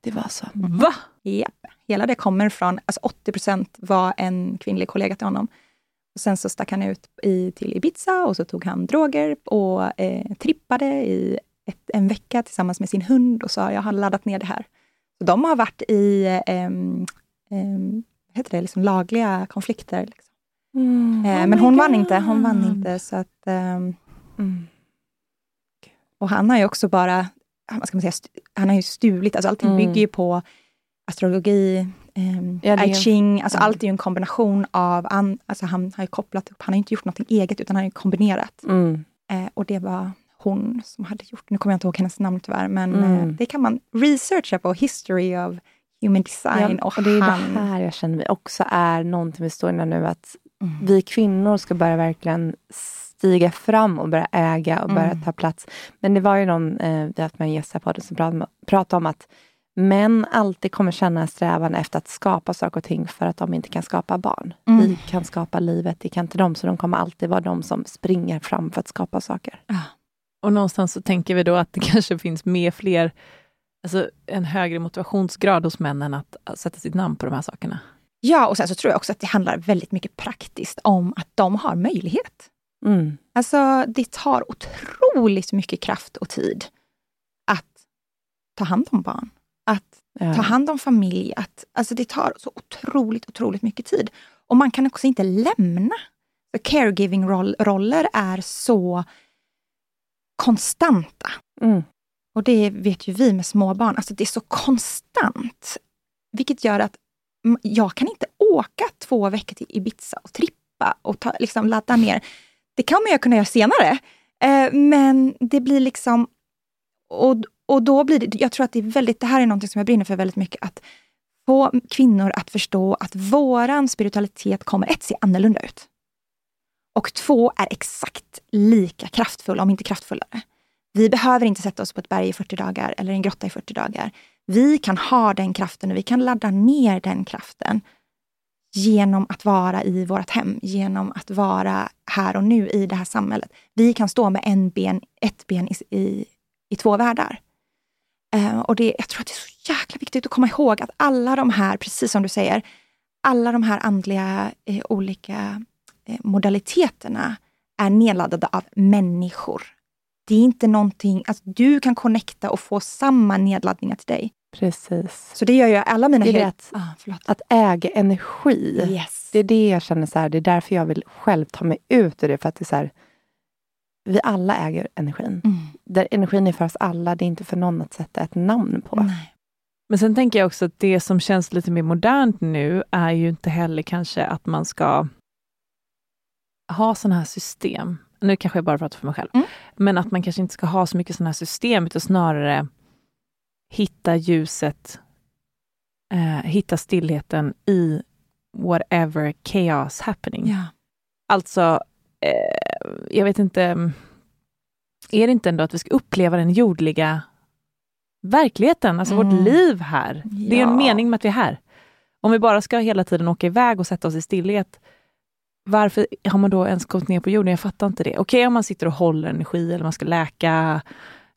Det var så. Va? Ja. Hela det kommer från, alltså 80% var en kvinnlig kollega till honom. Och sen så stack han ut i, till Ibiza och så tog han droger och eh, trippade i ett, en vecka tillsammans med sin hund och sa jag har laddat ner det här. Så de har varit i eh, eh, heter det, liksom lagliga konflikter. Liksom. Mm. Eh, men hon God. vann inte. Hon vann inte. Så att, ehm, mm. Och han har ju också bara, vad ska man säga, han har ju stulit, alltså allting mm. bygger ju på astrologi, Um, ja, I Ching, alltså mm. allt är ju en kombination av, an, alltså han har ju kopplat upp, han har inte gjort något eget utan han har ju kombinerat. Mm. Uh, och det var hon som hade gjort, nu kommer jag inte ihåg hennes namn tyvärr, men mm. uh, det kan man researcha på, History of Human Design. Ja, och, och, det är han... det här jag känner också är någonting vi står i nu, att mm. vi kvinnor ska börja verkligen stiga fram och börja äga och börja mm. ta plats. Men det var ju någon, eh, vi har haft med en gäst här på det som pratade om att män alltid kommer känna strävan efter att skapa saker och ting för att de inte kan skapa barn. Mm. Vi kan skapa livet, det kan inte de, så de kommer alltid vara de som springer fram för att skapa saker. Ja. Och någonstans så tänker vi då att det *laughs* kanske finns mer fler, alltså en högre motivationsgrad hos männen att sätta sitt namn på de här sakerna. Ja, och sen så tror jag också att det handlar väldigt mycket praktiskt om att de har möjlighet. Mm. Alltså, det tar otroligt mycket kraft och tid att ta hand om barn att ja. ta hand om familj. Att, alltså det tar så otroligt, otroligt mycket tid. Och man kan också inte lämna. Caregiving-roller är så konstanta. Mm. Och det vet ju vi med småbarn, alltså det är så konstant. Vilket gör att jag kan inte åka två veckor till Ibiza och trippa och ta, liksom ladda ner. Det kommer jag kunna göra senare. Eh, men det blir liksom... Och, och då blir det, jag tror att det är väldigt, det här är något som jag brinner för väldigt mycket, att få kvinnor att förstå att våran spiritualitet kommer ett, se annorlunda ut. Och två, är exakt lika kraftfull, om inte kraftfullare. Vi behöver inte sätta oss på ett berg i 40 dagar eller en grotta i 40 dagar. Vi kan ha den kraften och vi kan ladda ner den kraften genom att vara i vårt hem, genom att vara här och nu i det här samhället. Vi kan stå med en ben, ett ben i, i, i två världar. Uh, och det, jag tror att det är så jäkla viktigt att komma ihåg att alla de här, precis som du säger, alla de här andliga eh, olika eh, modaliteterna är nedladdade av människor. Det är inte någonting, alltså du kan connecta och få samma nedladdningar till dig. Precis. Så det gör ju alla mina... Det är att, ah, att äga energi. Yes. Det är det jag känner, så här, det är därför jag vill själv ta mig ut ur det. För att det är så här, vi alla äger energin. Mm. Där energin är för oss alla, det är inte för någon att sätta ett namn på. Nej. Men sen tänker jag också att det som känns lite mer modernt nu är ju inte heller kanske att man ska ha sådana här system. Nu kanske jag bara pratar för mig själv. Mm. Men att man kanske inte ska ha så mycket sådana här system, utan snarare hitta ljuset, eh, hitta stillheten i whatever chaos happening. Ja. Alltså, eh, jag vet inte, är det inte ändå att vi ska uppleva den jordliga verkligheten, alltså mm. vårt liv här. Ja. Det är en mening med att vi är här. Om vi bara ska hela tiden åka iväg och sätta oss i stillhet, varför har man då ens kommit ner på jorden? Jag fattar inte det. Okej okay, om man sitter och håller energi eller man ska läka,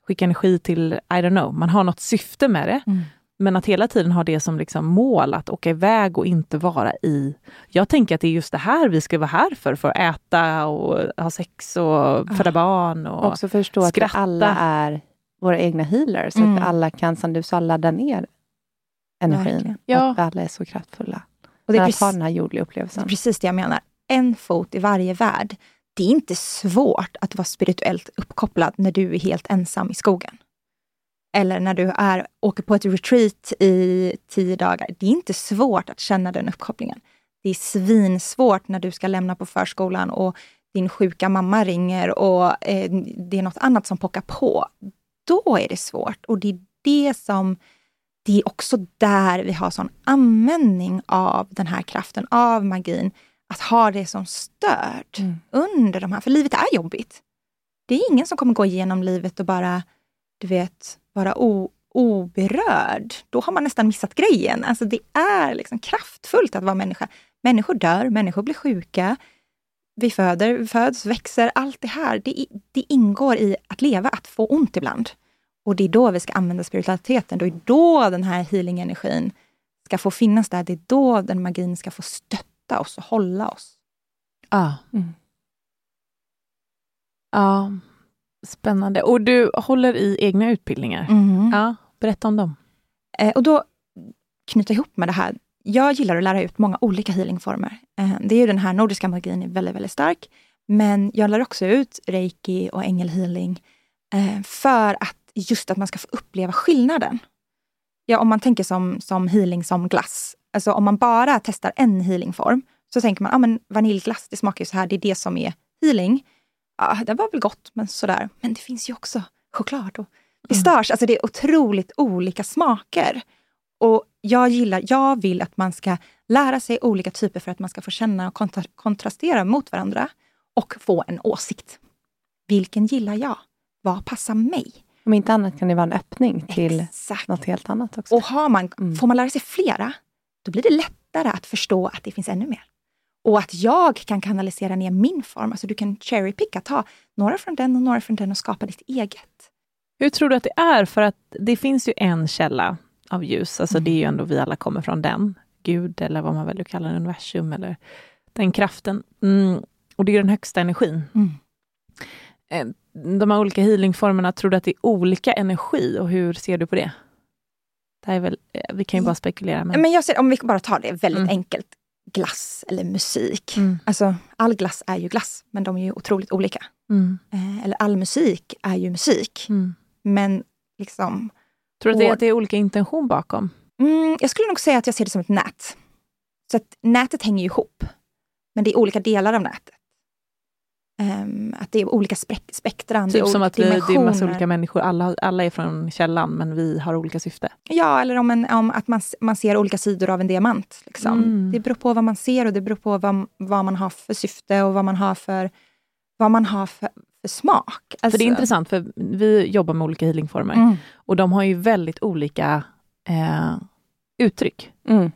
skicka energi till, I don't know, man har något syfte med det. Mm. Men att hela tiden ha det som liksom mål, att åka iväg och inte vara i... Jag tänker att det är just det här vi ska vara här för, för att äta och ha sex och föda barn och Också förstå skratta. att alla är våra egna healers, mm. att alla kan, som du sa, ladda ner energin. Ja. Att vi alla är så kraftfulla. Och det är precis, att ha den här jordliga upplevelsen. Det är precis det jag menar. En fot i varje värld. Det är inte svårt att vara spirituellt uppkopplad när du är helt ensam i skogen. Eller när du är, åker på ett retreat i tio dagar. Det är inte svårt att känna den uppkopplingen. Det är svinsvårt när du ska lämna på förskolan och din sjuka mamma ringer och eh, det är något annat som pockar på. Då är det svårt och det är det som det är också där vi har sån användning av den här kraften, av magin. Att ha det som stöd mm. under de här, för livet är jobbigt. Det är ingen som kommer gå igenom livet och bara, du vet, vara o, oberörd. Då har man nästan missat grejen. Alltså det är liksom kraftfullt att vara människa. Människor dör, människor blir sjuka. Vi föder, föds, växer. Allt det här, det, det ingår i att leva, att få ont ibland. Och det är då vi ska använda spiritualiteten. Det är då den här healing-energin ska få finnas där. Det är då den magin ska få stötta oss och hålla oss. Ja. Mm. Ja, spännande. Och du håller i egna utbildningar. Mm. Ja, berätta om dem. Eh, och då knyta ihop med det här. Jag gillar att lära ut många olika healingformer. Eh, det är ju den här nordiska magin är väldigt, väldigt stark. Men jag lär också ut reiki och ängelhealing eh, för att just att man ska få uppleva skillnaden. Ja, om man tänker som, som healing som glass. Alltså om man bara testar en healingform så tänker man, ja ah, men vaniljglass, det smakar ju så här, det är det som är healing. Ja, det var väl gott, men sådär. Men det finns ju också choklad och pistage. Mm. Alltså det är otroligt olika smaker. Och jag gillar, jag vill att man ska lära sig olika typer för att man ska få känna och kontra, kontrastera mot varandra och få en åsikt. Vilken gillar jag? Vad passar mig? Om inte annat kan det vara en öppning till Exakt. något helt annat också. Och har man, mm. får man lära sig flera, då blir det lättare att förstå att det finns ännu mer. Och att jag kan kanalisera ner min form. Alltså du kan cherrypicka, ta några från den och några från den och skapa ditt eget. Hur tror du att det är? För att det finns ju en källa av ljus, alltså mm. det är ju ändå vi alla kommer från den. Gud eller vad man väljer att kalla det, universum eller den kraften. Mm. Och det är den högsta energin. Mm. Eh, de här olika healingformerna, tror du att det är olika energi och hur ser du på det? det är väl, eh, vi kan ju bara spekulera. Men, men jag ser, om vi bara tar det väldigt mm. enkelt. Glass eller musik. Mm. Alltså, all glass är ju glass, men de är ju otroligt olika. Mm. Eh, eller all musik är ju musik. Mm. Men liksom... Tror du att det, är, att det är olika intention bakom? Mm, jag skulle nog säga att jag ser det som ett nät. Så att nätet hänger ihop. Men det är olika delar av nätet. Um, att det är olika spek spektran. Typ som att vi, det är massa olika människor, alla, alla är från källan men vi har olika syfte. Ja, eller om, en, om att man, man ser olika sidor av en diamant. Liksom. Mm. Det beror på vad man ser och det beror på vad, vad man har för syfte och vad man har för, vad man har för, för smak. Alltså. För det är alltså- intressant, för vi jobbar med olika healingformer mm. och de har ju väldigt olika eh, uttryck. Mm.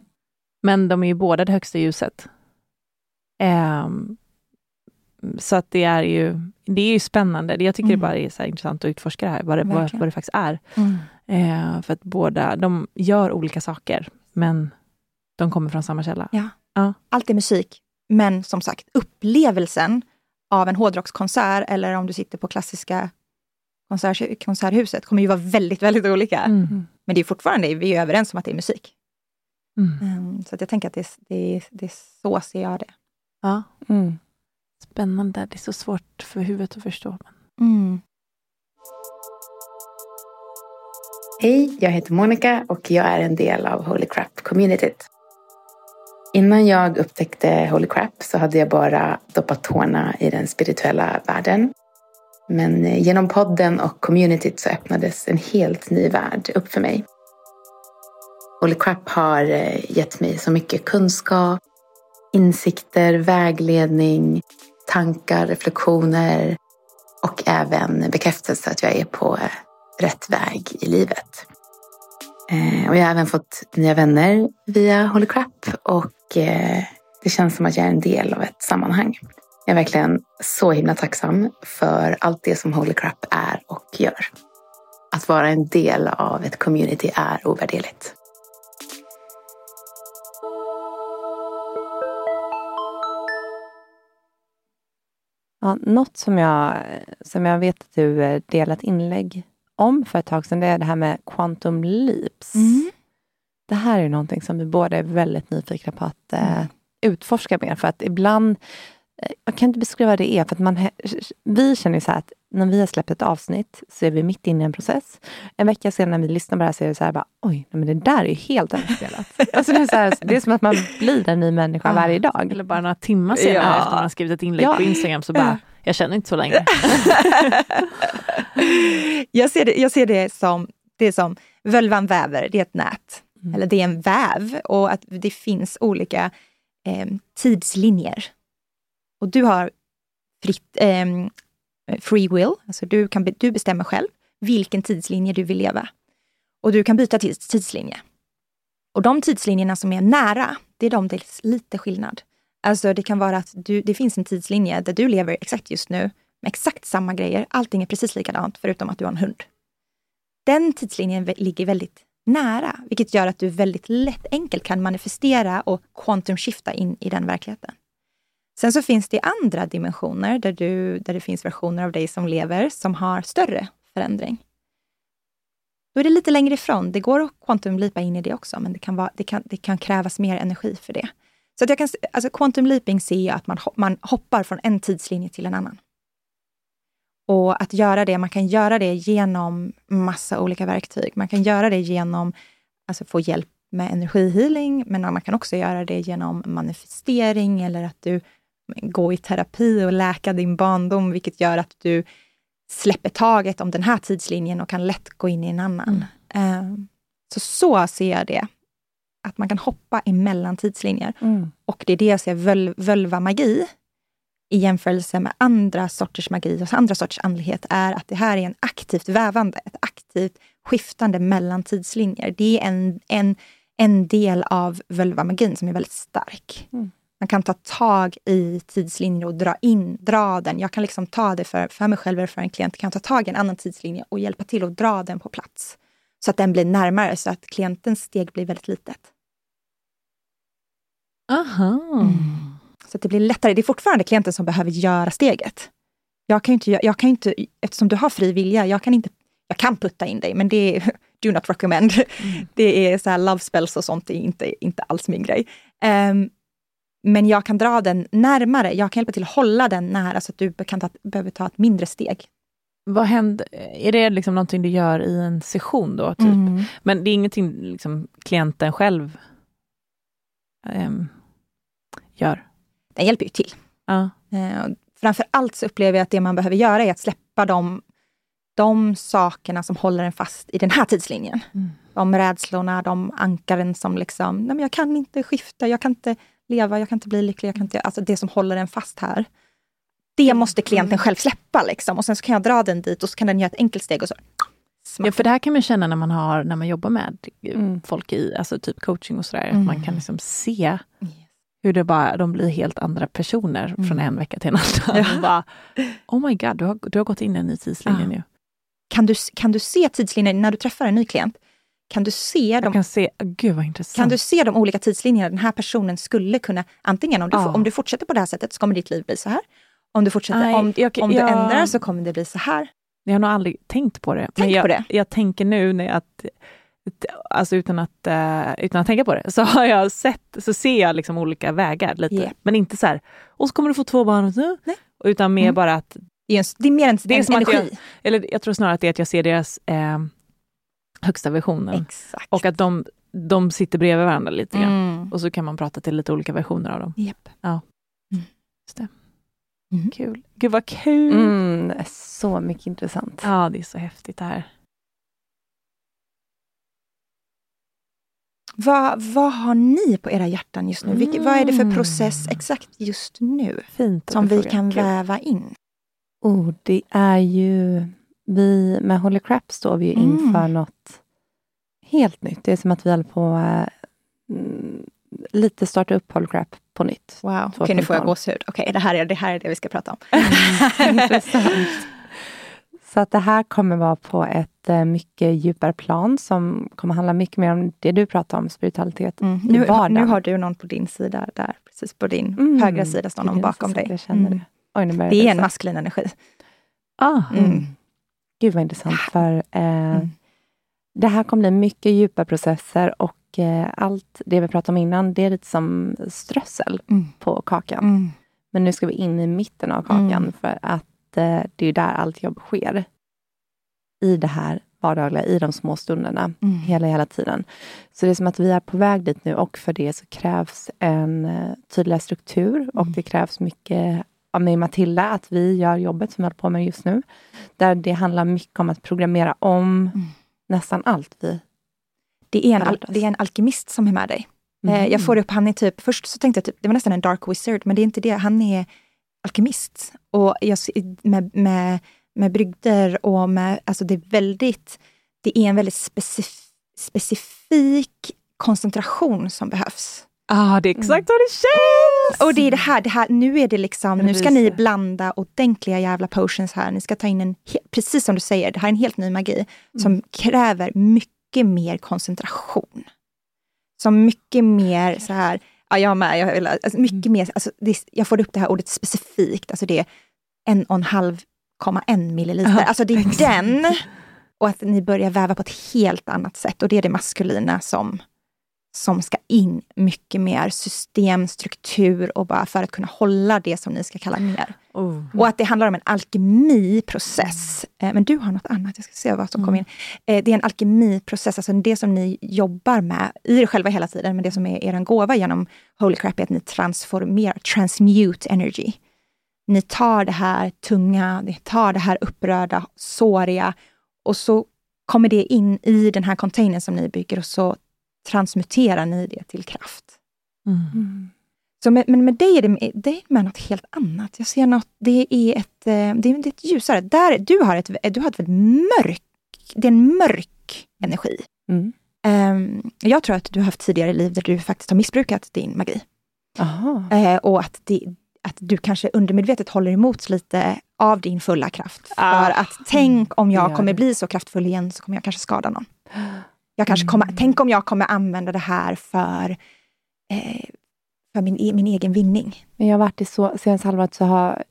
Men de är ju båda det högsta ljuset. Eh, så att det är ju, det är ju spännande. Jag tycker mm. det bara är så intressant att utforska det här, vad det, vad, vad det faktiskt är. Mm. Eh, för att båda, de gör olika saker, men de kommer från samma källa. Ja. ja. Allt är musik, men som sagt, upplevelsen av en hårdrockskonsert eller om du sitter på klassiska konsert, konserthuset kommer ju vara väldigt, väldigt olika. Mm. Men det är fortfarande, vi är överens om att det är musik. Um, så att jag tänker att det, det, det, så ser jag det. Ja. Mm. Spännande. Det är så svårt för huvudet att förstå. Mm. Hej, jag heter Monica och jag är en del av Holy Crap-communityt. Innan jag upptäckte Holy Crap så hade jag bara doppat tårna i den spirituella världen. Men genom podden och communityt så öppnades en helt ny värld upp för mig. Holy Crap har eh, gett mig så mycket kunskap, insikter, vägledning, tankar, reflektioner och även bekräftelse att jag är på rätt väg i livet. Eh, och jag har även fått nya vänner via Holy Crap och eh, det känns som att jag är en del av ett sammanhang. Jag är verkligen så himla tacksam för allt det som Holy Crap är och gör. Att vara en del av ett community är ovärderligt. Ja, något som jag, som jag vet att du eh, delat inlägg om för ett tag sedan, det är det här med quantum leaps. Mm. Det här är någonting som vi båda är väldigt nyfikna på att eh, Mm. utforska mer. För att ibland, jag kan inte beskriva vad det är, för att man, vi känner ju så här att när vi har släppt ett avsnitt så är vi mitt inne i en process. En vecka senare när vi lyssnar på det här så är det så här, bara, oj, men det där är ju helt överspelat. *laughs* alltså det, är så här, det är som att man blir en ny människa varje dag. Eller bara några timmar senare Ja. efter man har skrivit ett inlägg Ja. på Instagram så bara, jag känner inte så längre. *laughs* jag, ser det, jag ser det som, det är som völvan väver, det är ett nät. Mm. Eller det är en väv och att det finns olika eh, tidslinjer. Och du har fritt, eh, free will, alltså du, kan, du bestämmer själv vilken tidslinje du vill leva. Och du kan byta tids, tidslinje. Och de tidslinjerna som är nära, det är de där det är lite skillnad. Alltså det kan vara att du, det finns en tidslinje där du lever exakt just nu med exakt samma grejer. Allting är precis likadant förutom att du har en hund. Den tidslinjen ligger väldigt nära, vilket gör att du väldigt lätt enkelt kan manifestera och quantum shifta in i den verkligheten. Sen så finns det andra dimensioner där, du, där det finns versioner av dig som lever som har större förändring. Då är det lite längre ifrån. Det går att quantum-leapa in i det också, men det kan, vara, det kan, det kan krävas mer energi för det. Så att jag kan, alltså quantum leaping ser jag att man, man hoppar från en tidslinje till en annan. Och att göra det, man kan göra det genom massa olika verktyg. Man kan göra det genom alltså få hjälp med energihealing, men man kan också göra det genom manifestering eller att du går i terapi och läka din barndom, vilket gör att du släpper taget om den här tidslinjen och kan lätt gå in i en annan. Eh, Så så ser jag det. Att man kan hoppa emellan tidslinjer. Mm. Och det är det jag ser völ, völva-magi i jämförelse med andra sorters magi och andra sorters andlighet är att det här är en aktivt vävande, ett aktivt skiftande mellan tidslinjer. Det är en, en, en del av völva-magin som är väldigt stark. Mm. Man kan ta tag i tidslinjer och dra in, dra den. Jag kan liksom ta det för, för mig själv eller för en klient, kan ta tag i en annan tidslinje och hjälpa till att dra den på plats. Så att den blir närmare, så att klientens steg blir väldigt litet. Aha. Så att det blir lättare. Det är fortfarande klienten som behöver göra steget. Jag kan inte, jag kan inte eftersom du har fri vilja, jag kan inte, jag kan putta in dig, men det är *laughs* do not recommend. Det är så här love spells och sånt, det är inte, inte alls min grej. Ehm, men jag kan dra den närmare, jag kan hjälpa till att hålla den nära så att du kan ta, behöver ta ett mindre steg. Vad händer, är det liksom någonting du gör i en session då? Typ? Mm. Men det är ingenting liksom, klienten själv ehm, gör? Den hjälper ju till. Ja. Eh, framför allt så upplever jag att det man behöver göra är att släppa de, de sakerna som håller en fast i den här tidslinjen. Mm. De rädslorna, de ankaren som liksom, nej men jag kan inte skifta, jag kan inte leva, jag kan inte bli lycklig, jag kan inte, alltså det som håller en fast här. Det måste klienten själv släppa liksom och sen så kan jag dra den dit och så kan den göra ett enkelt steg och så Ja, för det här kan man känna när man, har, när man jobbar med Mm. folk i alltså typ coaching och sådär. Mm. Att man kan liksom se hur det bara, de blir helt andra personer från Mm. en vecka till en annan. Ja. Bara, oh my god, du har, du har gått in i en ny tidslinje Ja. nu. Kan du, kan du se tidslinjen när du träffar en ny klient? Kan du se Jag de kan se, gud vad intressant. Kan du se de olika tidslinjerna den här personen skulle kunna, antingen om du, Ja. om du fortsätter på det här sättet så kommer ditt liv bli så här. Om du fortsätter, Nej, om, jag- om du jag- ändrar så kommer det bli så här. Jag har nog aldrig tänkt på det. Tänk men jag, på det. jag tänker nu när jag, att, alltså utan att, eh, utan att tänka på det, så har jag sett, så ser jag liksom olika vägar lite. Japp. Men inte så här, och så kommer du få två barn, och Nej. utan mer Mm. bara att Det är, en, det är mer en, Det är en energi. Eller jag tror snarare att det är att jag ser deras eh, högsta versioner. Exakt. Och att de, de sitter bredvid varandra lite grann. mm. Och så kan man prata till lite olika versioner av dem. Japp. Just det. Mm. Kul. Gud vad kul! Mm, så mycket intressant. Ja, det är så häftigt det här. Vad, vad har ni på era hjärtan just nu? Vilket, Vad är det för Mm. process exakt just nu Fint. som vi kan väva in? Oh, det är ju... Vi, med Holy Crap står vi ju Mm. inför något helt nytt. Det är som att vi håller på mm, lite starta upp Holy Crap på nytt. Wow, okej nu får jag 2012. gåshud. Okej, det, här är, det här är det vi ska prata om. *laughs* Intressant. Så att det här kommer vara på ett eh, mycket djupare plan som kommer handla mycket mer om det du pratar om, spiritualitet. Mm. i Nu, nu vardagen. har du någon på din sida där, precis på din Mm. högra sida står någon bakom dig. Jag känner Mm. det. Oj, Det är en maskulin energi. Ah, Mm. Gud vad intressant. För, eh, mm. Det här kommer bli mycket djupa processer och eh, allt det vi pratade om innan, det är lite som strössel mm. på kakan. Mm. Men nu ska vi in i mitten av kakan mm. för att eh, det är där allt jobb sker. I det här vardagliga, i de små stunderna, mm. hela, hela tiden. Så det är som att vi är på väg dit nu och för det så krävs en uh, tydligare struktur och mm. det krävs mycket av mig och Matilda, att vi gör jobbet som vi håller på med just nu. Där det handlar mycket om att programmera om mm. nästan allt vi det är, en, det är en alkemist som är med dig. Mm. jag får upp, han är typ, först så tänkte jag typ, det var nästan en dark wizard, men det är inte det. Han är alkemist. Och jag, med, med med brygder och med, alltså det är väldigt, det är en väldigt specif specifik koncentration som behövs. Ja, ah, det är exakt mm. det känns! Och det är det här, det här nu är det liksom, nu ska ni blanda ordentliga jävla potions här. Ni ska ta in en, precis som du säger, det här är en helt ny magi mm. som kräver mycket mer koncentration. Som mycket mer så här, ja jag med, jag vill, alltså mycket mm. mer, alltså det, jag får upp det här ordet specifikt, alltså det är en och en halv 0,1 milliliter. Ja, alltså det är exakt. den. Och att ni börjar väva på ett helt annat sätt. Och det är det maskulina som, som ska in mycket mer system, struktur och bara för att kunna hålla det som ni ska kalla mer. Oh. Och att det handlar om en alkemiprocess. Mm. Men du har något annat, jag ska se vad som mm. kommer in. Eh, det är en alkemiprocess, alltså det som ni jobbar med i er själva hela tiden, men det som är er gåva genom Holy Crap är att ni transformerar, transmute energy ni tar det här tunga, ni tar det här upprörda, såriga och så kommer det in i den här containern som ni bygger och så transmuterar ni det till kraft. Mm. Mm. Så med, men med dig är det, det är med något helt annat. Jag ser något, det är ett, eh, det är ett ljusare. Där, du har ett, du har ett väldigt mörk, det är en mörk energi. Mm. Um, jag tror att du har haft tidigare liv där du faktiskt har missbrukat din magi. Uh, och att det, att du kanske undermedvetet håller emot lite av din fulla kraft. Ah. För att tänk om jag kommer bli så kraftfull igen så kommer jag kanske skada någon. *gasps* Jag kanske kommer, mm. Tänk om jag kommer använda det här för, eh, för min, e, min egen vinning. Men jag har varit i så, senaste halvåret så har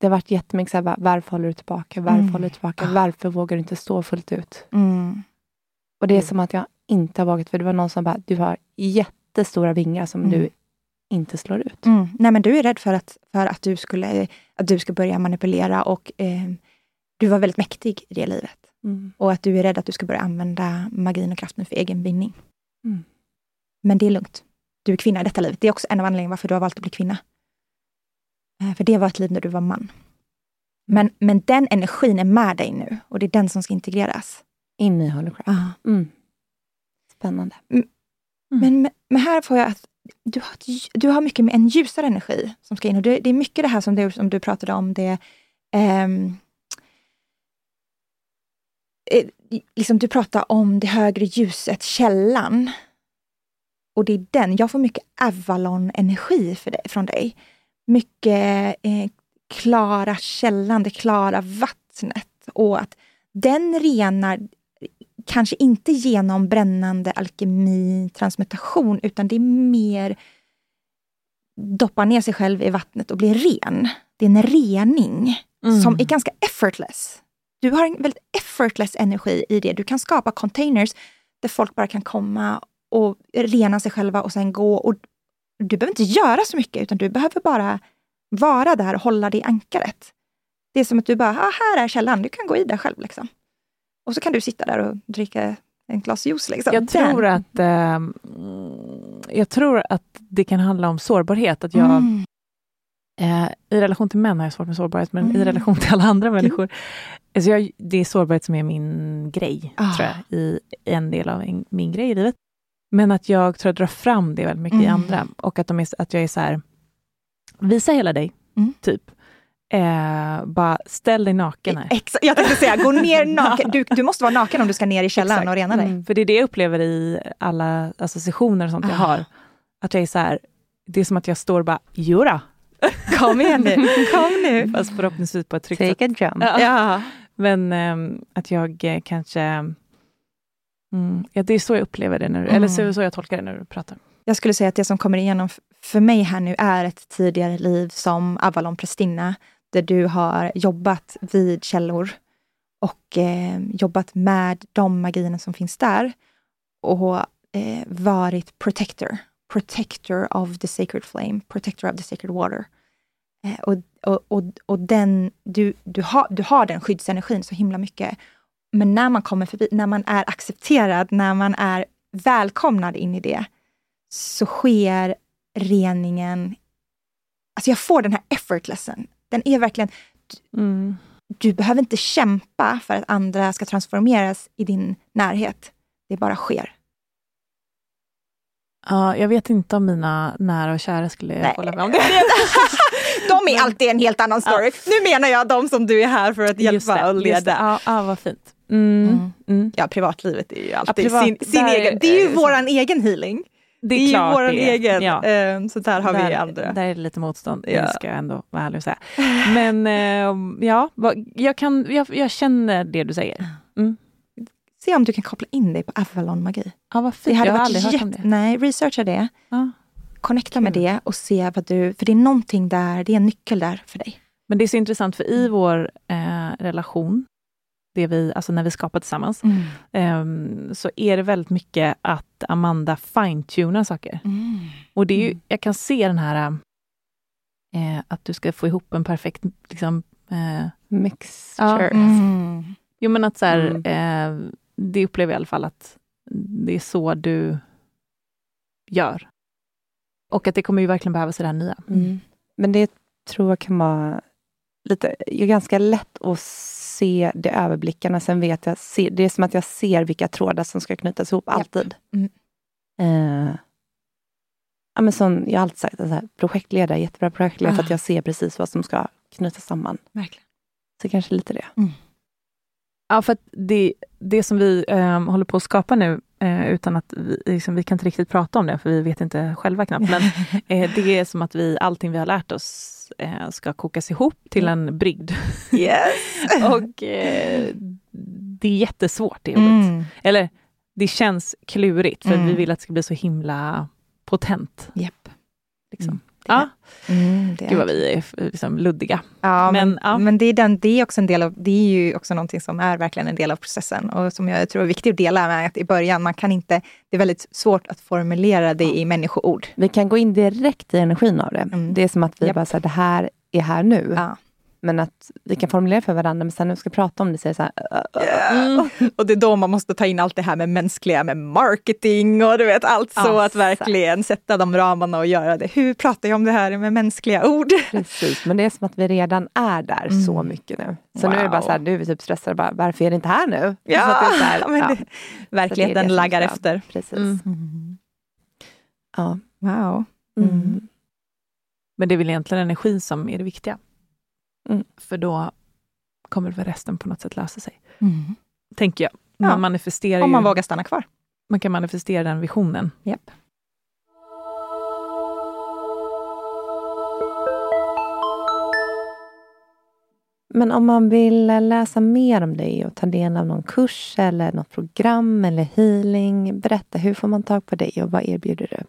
det har varit jättemycket så här, varför håller du tillbaka? Varför mm. håller du tillbaka? Ah. Varför vågar du inte stå fullt ut? Mm. Och det är som att jag inte har vågat, för det var någon som bara, du har jättestora vingar som du mm inte slår ut. Mm. Nej, men du är rädd för att, för att, du, skulle, att du ska börja manipulera och eh, du var väldigt mäktig i det livet. Mm. Och att du är rädd att du ska börja använda magin och kraften för egen vinning. Mm. Men det är lugnt. Du är kvinna i detta livet. Det är också en av anledningarna varför du har valt att bli kvinna. Eh, för det var ett liv när du var man. Men, men den energin är med dig nu och det är den som ska integreras. In i Holocraft. Ah. Mm. Spännande. Mm. Men, men här får jag att du har, du har mycket med en ljusare energi som ska in. Och det, det är mycket det här som du, som du pratade om, det um, liksom du pratar om det högre ljuset, källan. Och det är den, jag får mycket Avalon-energi från dig. Mycket eh, klara källan, det klara vattnet. Och att den renar kanske inte genom brännande alkemi, transmutation, utan det är mer doppa ner sig själv i vattnet och bli ren. Det är en rening mm. som är ganska effortless. Du har en väldigt effortless energi i det. Du kan skapa containers där folk bara kan komma och rena sig själva och sen gå. Och du behöver inte göra så mycket, utan du behöver bara vara där och hålla det i ankaret. Det är som att du bara, ah, här är källan, du kan gå i där själv. Liksom. Och så kan du sitta där och dricka en glas juice. Liksom. Jag, tror att, eh, jag tror att det kan handla om sårbarhet. Att jag, mm. eh, I relation till män har jag svårt med sårbarhet, men mm. i relation till alla andra människor. Alltså jag, det är sårbarhet som är min grej, ah. tror jag, i en del av en, min grej i livet. Men att jag tror jag drar fram det väldigt mycket mm. i andra. Och att, de är, att jag är så här, visa hela dig, mm. typ. Eh, bara ställ dig naken här. Exakt, jag tänkte säga, gå ner *laughs* naken. Du, du måste vara naken om du ska ner i källaren Exakt. och rena dig. Mm, för det är det jag upplever i alla alltså, sessioner och sånt ah. jag har. Att jag är så här, det är som att jag står och bara, jodå. Kom igen nu, *laughs* kom nu. Fast förhoppningsvis på ett tryggt Take sätt. a jump. Ja. ja. Men eh, att jag eh, kanske, mm, ja det är så jag upplever det nu, mm. eller så, så jag tolkar det när du pratar. Jag skulle säga att det som kommer igenom för mig här nu är ett tidigare liv som Avalon-prästinna där du har jobbat vid källor och eh, jobbat med de magierna som finns där och eh, varit protector. Protector of the sacred flame, protector of the sacred water. Eh, och, och, och, och den, du, du, har, du har den skyddsenergin så himla mycket. Men när man kommer förbi, när man är accepterad, när man är välkomnad in i det, så sker reningen... Alltså jag får den här effortlessen. Den är verkligen... Mm. Du behöver inte kämpa för att andra ska transformeras i din närhet. Det bara sker. Ja, jag vet inte om mina nära och kära skulle Nej. hålla med om det. *laughs* *laughs* de är alltid en helt annan story. Ja. Nu menar jag de som du är här för att hjälpa och leda. Ja, ja, vad fint. Mm. Mm. Mm. Ja, privatlivet är ju alltid ja, privat, sin, sin egen. Det är ju våran egen healing. Det är, det är klart ju vår egen. Ja. Uh, så där har där, vi andra. Där är det lite motstånd, ja. det ska jag ändå vara ärlig och säga. Men uh, ja, jag, kan, jag, jag, känner det du säger. Mm. Se om du kan koppla in dig på Avalon-magi. Ja, vad fint. Jag har aldrig hört om det. Nej, researcha det. Ja. Connecta med det och se vad du... För det är någonting där, det är en nyckel där för dig. Men det är så intressant, för i vår eh, relation, det vi, alltså när vi skapar tillsammans, mm. eh, så är det väldigt mycket att Amanda fine-tunar saker. Mm. Och det är ju, mm. jag kan se den här eh, att du ska få ihop en perfekt liksom, eh, mixture. Ja. Mm. Jo men att så här, mm. eh, det upplever jag i alla fall att det är så du gör. Och att det kommer ju verkligen behövas i det här nya. Mm. Men det tror jag kan vara lite, ganska lätt att se det överblickarna. Sen vet jag, det är som att jag ser vilka trådar som ska knytas ihop, alltid. Mm. Eh, ja, men som jag har alltid sagt, alltså, projektledare, jättebra projektledare, ah. för att jag ser precis vad som ska knytas samman. Verkligen. Så kanske lite det. Mm. Ja, för att det, det som vi eh, håller på att skapa nu, eh, utan att vi, liksom, vi kan inte riktigt prata om det, för vi vet inte själva knappt, men *laughs* eh, det är som att vi, allting vi har lärt oss eh, ska kokas ihop till en brygd. Yes. *laughs* och eh, det är jättesvårt, det. Mm. Eller, det känns klurigt, för mm. vi vill att det ska bli så himla potent. Yep. Liksom. Mm. Ja. Mm, det Gud vad vi är liksom luddiga. Ja, men, men, ja. men det, är den, det, är också en del av, det är ju också någonting som är verkligen en del av processen och som jag tror är viktigt att dela med att i början, man kan inte, det är väldigt svårt att formulera det i människoord. Vi kan gå in direkt i energin av det. Mm. Det är som att vi yep. bara säger det här är här nu. Ja. Men att vi kan formulera för varandra, men sen när vi ska prata om det så är det så här... Uh, uh, mm. Och det är då man måste ta in allt det här med mänskliga, med marketing och du vet allt så att verkligen sätta de ramarna och göra det. Hur pratar jag om det här med mänskliga ord? *laughs* Precis, men det är som att vi redan är där mm. så mycket nu. Så wow. nu är det bara så här, nu är vi typ stressade, bara, varför är det inte här nu? Ja, här, *laughs* men ja. Det, verkligheten det laggar efter. Precis. Mm. Mm. Ja. Wow. Mm. Men det är väl egentligen energi som är det viktiga? Mm. För då kommer väl resten på något sätt lösa sig. Mm. Tänker jag. Man ja. manifesterar Om man ju, vågar stanna kvar. Man kan manifestera den visionen. Yep. Men om man vill läsa mer om dig och ta del av någon kurs eller något program eller healing, berätta, hur får man tag på dig och vad erbjuder du?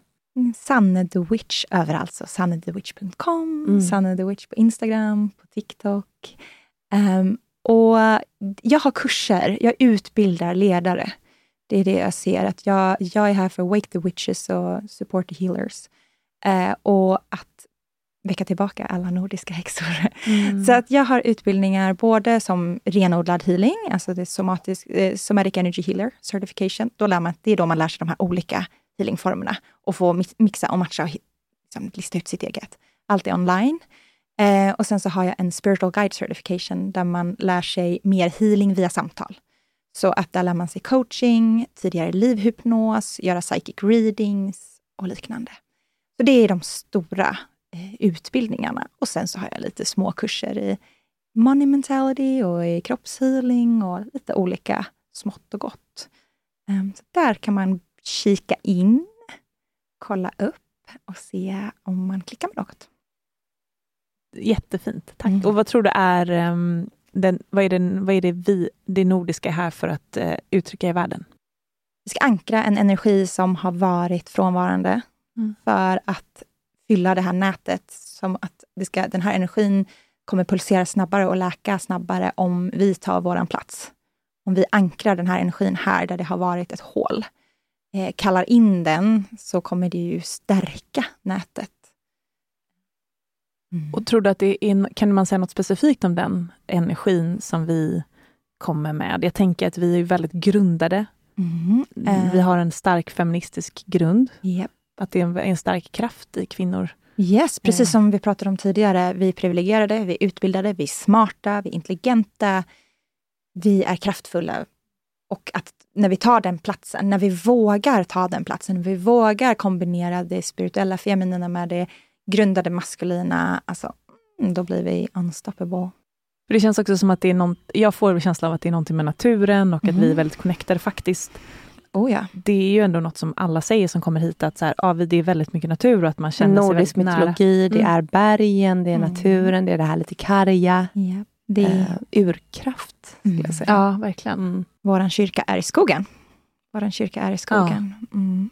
Sanne the Witch överallt. Så sannethewitch.com, mm. Sanne the Witch på Instagram, på TikTok. Um, och jag har kurser, jag utbildar ledare. Det är det jag ser, att jag, jag är här för Wake the Witches och Support the Healers. Uh, och att väcka tillbaka alla nordiska häxor. Mm. Så att jag har utbildningar både som renodlad healing, alltså det somatisk, eh, Somatic Energy Healer Certification. Då lär man, det är då man lär sig de här olika healingformerna och få mixa och matcha och liksom lista ut sitt eget. Allt är online. Eh, och sen så har jag en spiritual guide certification där man lär sig mer healing via samtal. Så att där lär man sig coaching, tidigare livhypnos, göra psychic readings och liknande. Så det är de stora eh, utbildningarna. Och sen så har jag lite små kurser i money mentality och i kroppshealing och lite olika smått och gott. Eh, så där kan man kika in, kolla upp och se om man klickar med något. Jättefint, tack. Mm. Och vad tror du är, um, den, vad är, den, vad är det vi, det nordiska här för att uh, uttrycka i världen? Vi ska ankra en energi som har varit frånvarande mm. för att fylla det här nätet. Som att det ska, den här energin kommer pulsera snabbare och läka snabbare om vi tar våran plats. Om vi ankrar den här energin här där det har varit ett hål. Eh, kallar in den så kommer det ju stärka nätet. Mm. Och tror du att det är, kan man säga något specifikt om den energin som vi kommer med? Jag tänker att vi är väldigt grundade. Mm. Uh. Vi har en stark feministisk grund. Yep. Att det är en, en stark kraft i kvinnor. Yes, precis som vi pratade om tidigare. Vi är privilegierade, vi är utbildade, vi är smarta, vi är intelligenta. Vi är kraftfulla. Och att när vi tar den platsen, när vi vågar ta den platsen, när vi vågar kombinera det spirituella feminina med det grundade maskulina, alltså, mm, då blir vi unstoppable. det känns också som att det är någon, jag får känslan av att det är någonting med naturen och mm. att vi är mm. väldigt connectade faktiskt. Oh ja. Det är ju ändå något som alla säger som kommer hit, att så här, ja, det är väldigt mycket natur och att man känner Nordisk sig väldigt mytologi, nära. det är bergen, det är mm. naturen, det är det här lite karga. Yep. Det är uh, urkraft, skulle jag säga. Ja, verkligen. Mm. Vår kyrka är i skogen. Vår kyrka är i skogen. Ja. Mm.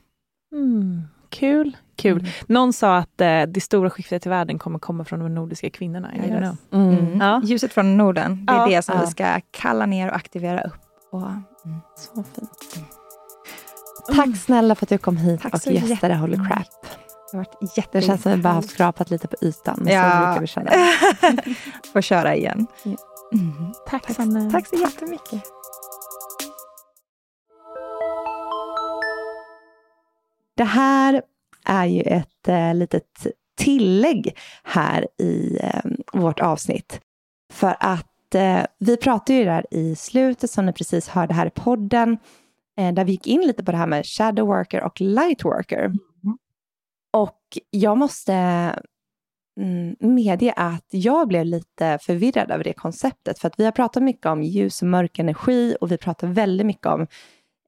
Mm. Kul. Kul. Mm. Någon sa att eh, det stora skiftet i världen kommer komma från de nordiska kvinnorna. Yes. Mm. Mm. Ja. Ljuset från Norden, det är det som vi ska kalla ner och aktivera upp. Och, mm. Så fint. Tack snälla för att du kom hit Tack och gästade Holy Crap. Det, har varit jätte det känns som att vi bara har skrapat lite på ytan, men ja. så brukar vi känna. *laughs* Får köra igen. Mm. Tack, Tack, Sanne. Tack så jättemycket. Det här är ju ett eh, litet tillägg här i eh, vårt avsnitt. För att eh, vi pratade ju där i slutet, som ni precis hörde här i podden, där vi gick in lite på det här med shadow worker och light worker. Jag måste mm, medge att jag blev lite förvirrad över det konceptet. För att vi har pratat mycket om ljus och mörk energi och vi pratar väldigt mycket om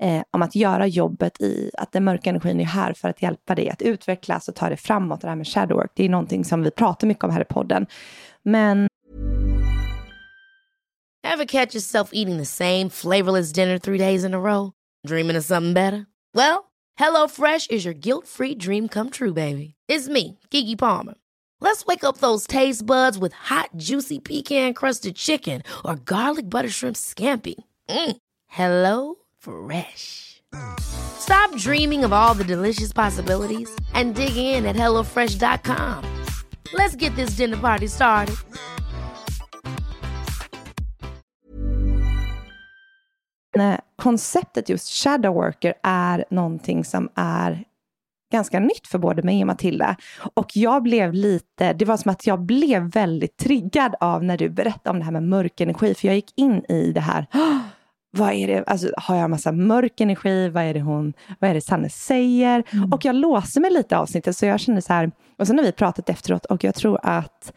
eh, om att göra jobbet i att den mörka energin är här för att hjälpa dig att utvecklas och ta dig framåt. Det här med shadow work, det är någonting som vi pratar mycket om här i podden. Men... Have catch yourself eating the same flavorless dinner three days in a row? Dreaming of something better? Well, hello fresh is your guilt free dream come true baby. It's me, Gigi Palmer. Let's wake up those taste buds with hot juicy pecan crusted chicken or garlic butter shrimp scampi. Mm. Hello Fresh. Stop dreaming of all the delicious possibilities and dig in at HelloFresh.com. Let's get this dinner party started. Konceptet just shadow worker är någonting som är ganska nytt för både mig och Matilda. Och jag blev lite, det var som att jag blev väldigt triggad av när du berättade om det här med mörk energi, för jag gick in i det här vad är det, alltså, har jag massa mörk energi? Vad är det, hon, vad är det Sanne säger? Mm. Och jag låste mig lite i avsnittet, så jag kände så här, och sen har vi pratat efteråt, och jag tror att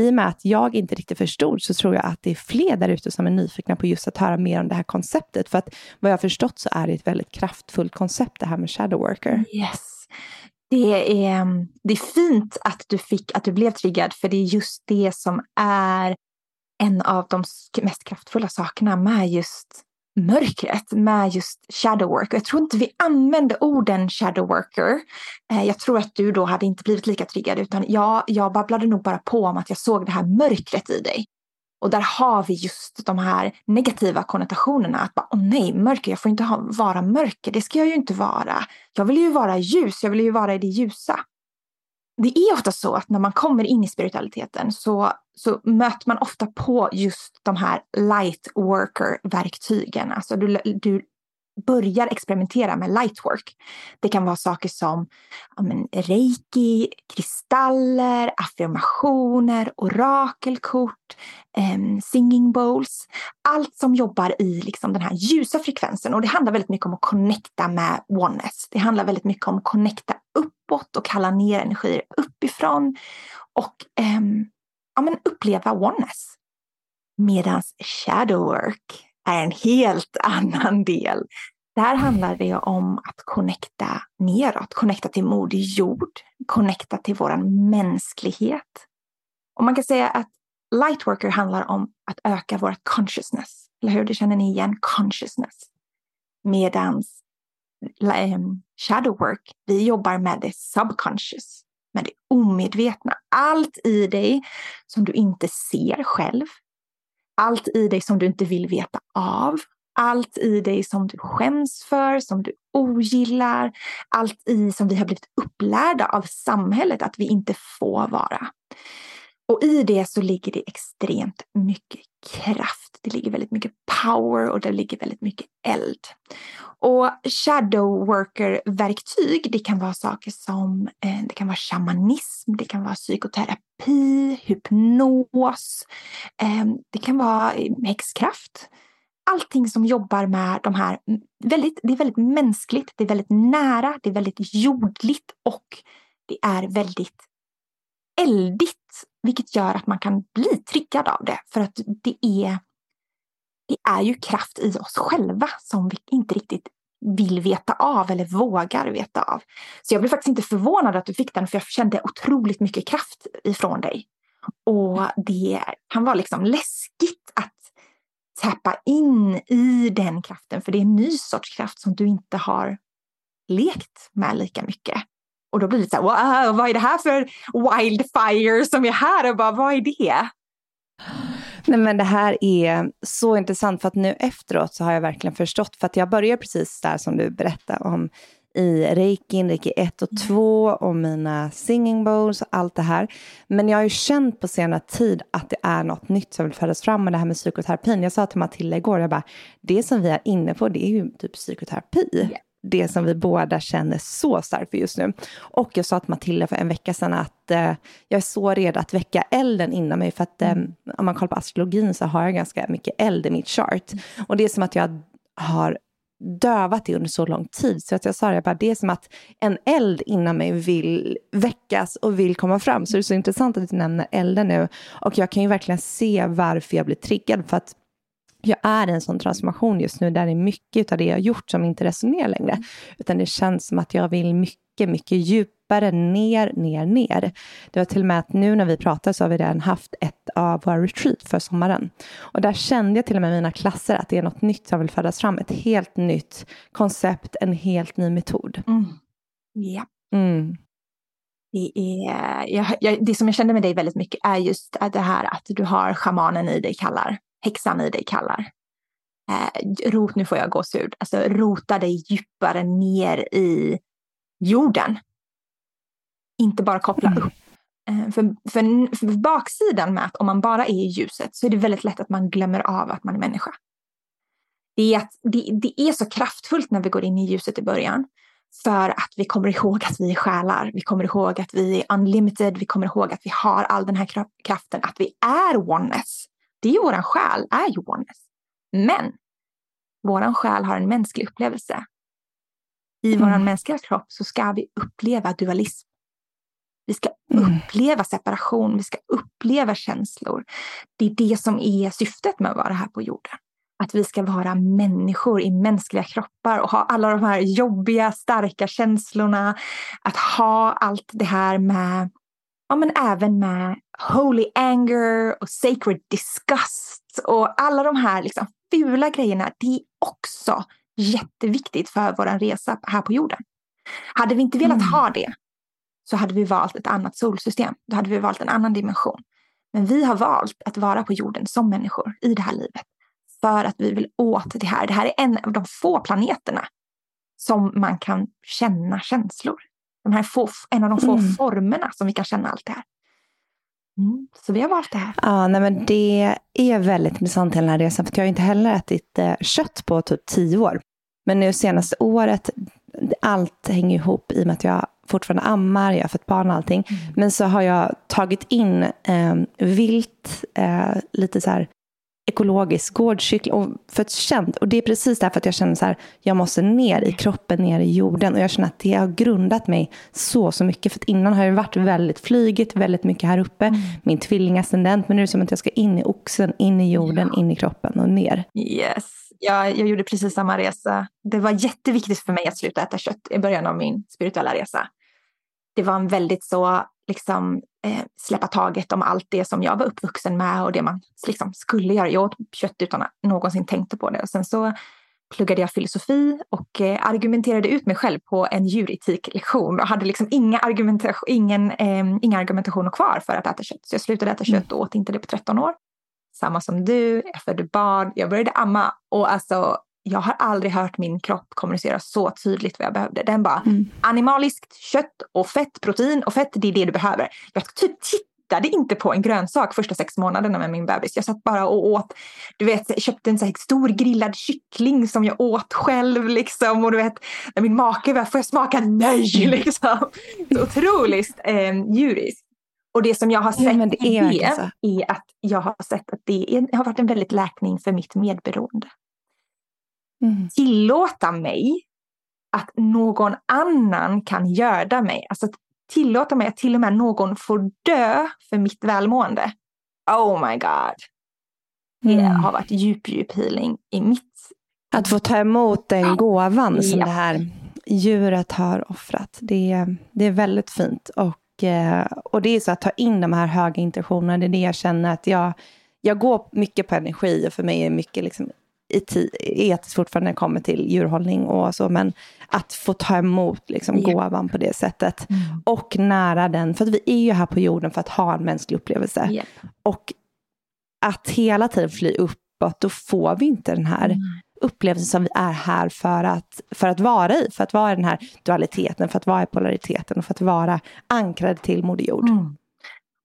i och med att jag inte riktigt förstod, så tror jag att det är fler där ute som är nyfikna på just att höra mer om det här konceptet. För att vad jag har förstått så är det ett väldigt kraftfullt koncept, det här med shadow worker. Yes. Det är, mm, det är fint att du, fick, att du blev triggad, för det är just det som är en av de mest kraftfulla sakerna med just mörkret med just shadow work. Jag tror inte vi använde orden shadow worker. Eh, jag tror att du då hade inte blivit lika triggad utan jag, jag babblade nog bara på om att jag såg det här mörkret i dig. Och där har vi just de här negativa konnotationerna. Att bara, åh nej, mörker, jag får inte ha, vara mörker, det ska jag ju inte vara. Jag vill ju vara ljus, jag vill ju vara i det ljusa det är ofta så att när man kommer in i spiritualiteten så, så möter man ofta på just de här light worker-verktygen. Alltså du, du börjar experimentera med lightwork. Det kan vara saker som ja, men, reiki, kristaller, affirmationer, orakelkort, eh, singing bowls. Allt som jobbar i liksom, den här ljusa frekvensen. Och det handlar väldigt mycket om att connecta med oneness. Det handlar väldigt mycket om att connecta uppåt och kalla ner energier uppifrån. Och eh, ja, men, uppleva oneness. Medan shadow work är en helt *laughs* annan del. Där handlar det om att connecta neråt, connecta till Moder Jord, connecta till vår mänsklighet. Och man kan säga att Lightworker handlar om att öka vårt consciousness. Eller hur? Det känner ni igen? Consciousness. Medans um, shadow work, vi jobbar med det subconscious, med det omedvetna. allt i dig som du inte ser själv. Allt i dig som du inte vill veta av. Allt i dig som du skäms för, som du ogillar. Allt i som vi har blivit upplärda av samhället att vi inte får vara. Och i det så ligger det extremt mycket kraft. Det ligger väldigt mycket power och det ligger väldigt mycket eld. Och shadow worker-verktyg, det kan vara saker som eh, det kan vara shamanism, det kan vara psykoterapi, hypnos, ehm, det kan vara eh, häxkraft. Allting som jobbar med de här, väldigt, det är väldigt mänskligt, det är väldigt nära, det är väldigt jordligt och det är väldigt eldigt vilket gör att man kan bli triggad av det. För att det är, det är ju kraft i oss själva som vi inte riktigt vill veta av eller vågar veta av. Så jag blev faktiskt inte förvånad att du fick den för jag kände otroligt mycket kraft ifrån dig. Och det kan vara liksom läskigt att tappa in i den kraften för det är en ny sorts kraft som du inte har lekt med lika mycket. Och då blir det så här, wow, vad är det här för wildfire som är här? Och bara, vad är det? Nej, men det här är så intressant för att nu efteråt så har jag verkligen förstått, för att jag börjar precis där som du berättade om i reikin, reiki 1 och 2 och mina singing bowls och allt det här. Men jag har ju känt på senare tid att det är något nytt som vill föras fram med det här med psykoterapin. Jag sa till Matilda igår, jag bara, det som vi är inne på det är ju typ psykoterapi. Yeah det som vi båda känner så starkt för just nu. Och jag sa till Matilda för en vecka sedan att eh, jag är så redo att väcka elden inom mig. För att eh, om man kollar på astrologin så har jag ganska mycket eld i mitt chart. Och det är som att jag har dövat det under så lång tid. Så att jag sa det, bara, det är som att en eld inom mig vill väckas och vill komma fram. Så det är så intressant att du nämner elden nu. Och jag kan ju verkligen se varför jag blir triggad. För att jag är i en sån transformation just nu där det är mycket av det jag gjort som inte resonerar längre. Mm. Utan det känns som att jag vill mycket, mycket djupare ner, ner, ner. Det var till och med att nu när vi pratar så har vi redan haft ett av våra retreat för sommaren. Och där kände jag till och med i mina klasser att det är något nytt som vill födas fram. Ett helt nytt koncept, en helt ny metod. Mm. Ja. Mm. Det, är, jag, jag, det som jag kände med dig väldigt mycket är just det här att du har shamanen i dig kallar häxan i dig kallar. Eh, rot, nu får jag gåshud. Alltså rota dig djupare ner i jorden. Inte bara koppla mm. upp. Eh, för, för, för, baksidan med att om man bara är i ljuset så är det väldigt lätt att man glömmer av att man är människa. Det är, att, det, det är så kraftfullt när vi går in i ljuset i början. För att vi kommer ihåg att vi är själar. Vi kommer ihåg att vi är unlimited. Vi kommer ihåg att vi har all den här kraften. Att vi är oneness det är våran själ, är oneness. Men våran själ har en mänsklig upplevelse. I mm. våran mänskliga kropp så ska vi uppleva dualism. Vi ska mm. uppleva separation, vi ska uppleva känslor. Det är det som är syftet med att vara här på jorden. Att vi ska vara människor i mänskliga kroppar och ha alla de här jobbiga, starka känslorna. Att ha allt det här med ja, men även med holy anger och sacred disgust och alla de här liksom fula grejerna. Det är också jätteviktigt för vår resa här på jorden. Hade vi inte velat mm. ha det så hade vi valt ett annat solsystem. Då hade vi valt en annan dimension. Men vi har valt att vara på jorden som människor i det här livet. För att vi vill åt det här. Det här är en av de få planeterna som man kan känna känslor. De här få, en av de få mm. formerna som vi kan känna allt det här. Mm, så vi har valt det här. Ja, nej, men det är väldigt intressant i den här resan, för jag har inte heller ätit eh, kött på typ tio år. Men nu senaste året, allt hänger ihop i och med att jag fortfarande ammar, jag har fått barn och allting. Mm. Men så har jag tagit in eh, vilt, eh, lite så här ekologisk gårdskyckling och för känt. Och det är precis därför att jag känner så här, jag måste ner i kroppen, ner i jorden. Och jag känner att det har grundat mig så, så mycket. För att innan har jag varit väldigt flygigt, väldigt mycket här uppe. Mm. Min tvillingascendent. Men nu är det som att jag ska in i oxen, in i jorden, ja. in i kroppen och ner. Yes. Ja, jag gjorde precis samma resa. Det var jätteviktigt för mig att sluta äta kött i början av min spirituella resa. Det var en väldigt så liksom, eh, släppa taget om allt det som jag var uppvuxen med och det man liksom skulle göra. Jag åt kött utan att någonsin tänkte på det. Och sen så pluggade jag filosofi och eh, argumenterade ut mig själv på en djuretiklektion och hade liksom inga, argumentation, ingen, eh, inga argumentationer kvar för att äta kött. Så jag slutade äta kött och åt inte det på 13 år. Samma som du, jag födde barn, jag började amma och alltså jag har aldrig hört min kropp kommunicera så tydligt vad jag behövde. Den bara, mm. animaliskt kött och fett, protein och fett, det är det du behöver. Jag typ tittade inte på en grönsak första sex månaderna med min bebis. Jag satt bara och åt, du vet, köpte en så stor grillad kyckling som jag åt själv liksom. Och du vet, när min make var, får jag smaka? Nej! Mm. Liksom. Så otroligt eh, djuriskt. Och det som jag har sett ja, det är, det är att jag har sett att det är, har varit en väldigt läkning för mitt medberoende. Mm. Tillåta mig att någon annan kan göda mig. Alltså tillåta mig att till och med någon får dö för mitt välmående. Oh my god. Det mm. har varit djup, djup healing i mitt... Att få ta emot den gåvan som det här djuret har offrat. Det, det är väldigt fint. Och, eh, och det är så att ta in de här höga intentionerna. Det är det jag känner att jag, jag går mycket på energi och för mig är mycket liksom etiskt fortfarande när det kommer till djurhållning och så, men att få ta emot liksom, yeah. gåvan på det sättet. Mm. Och nära den, för att vi är ju här på jorden för att ha en mänsklig upplevelse. Yeah. Och att hela tiden fly uppåt, då får vi inte den här mm. upplevelsen som vi är här för att, för att vara i. För att vara i den här dualiteten, för att vara i polariteten och för att vara ankrad till Moder Jord. Mm.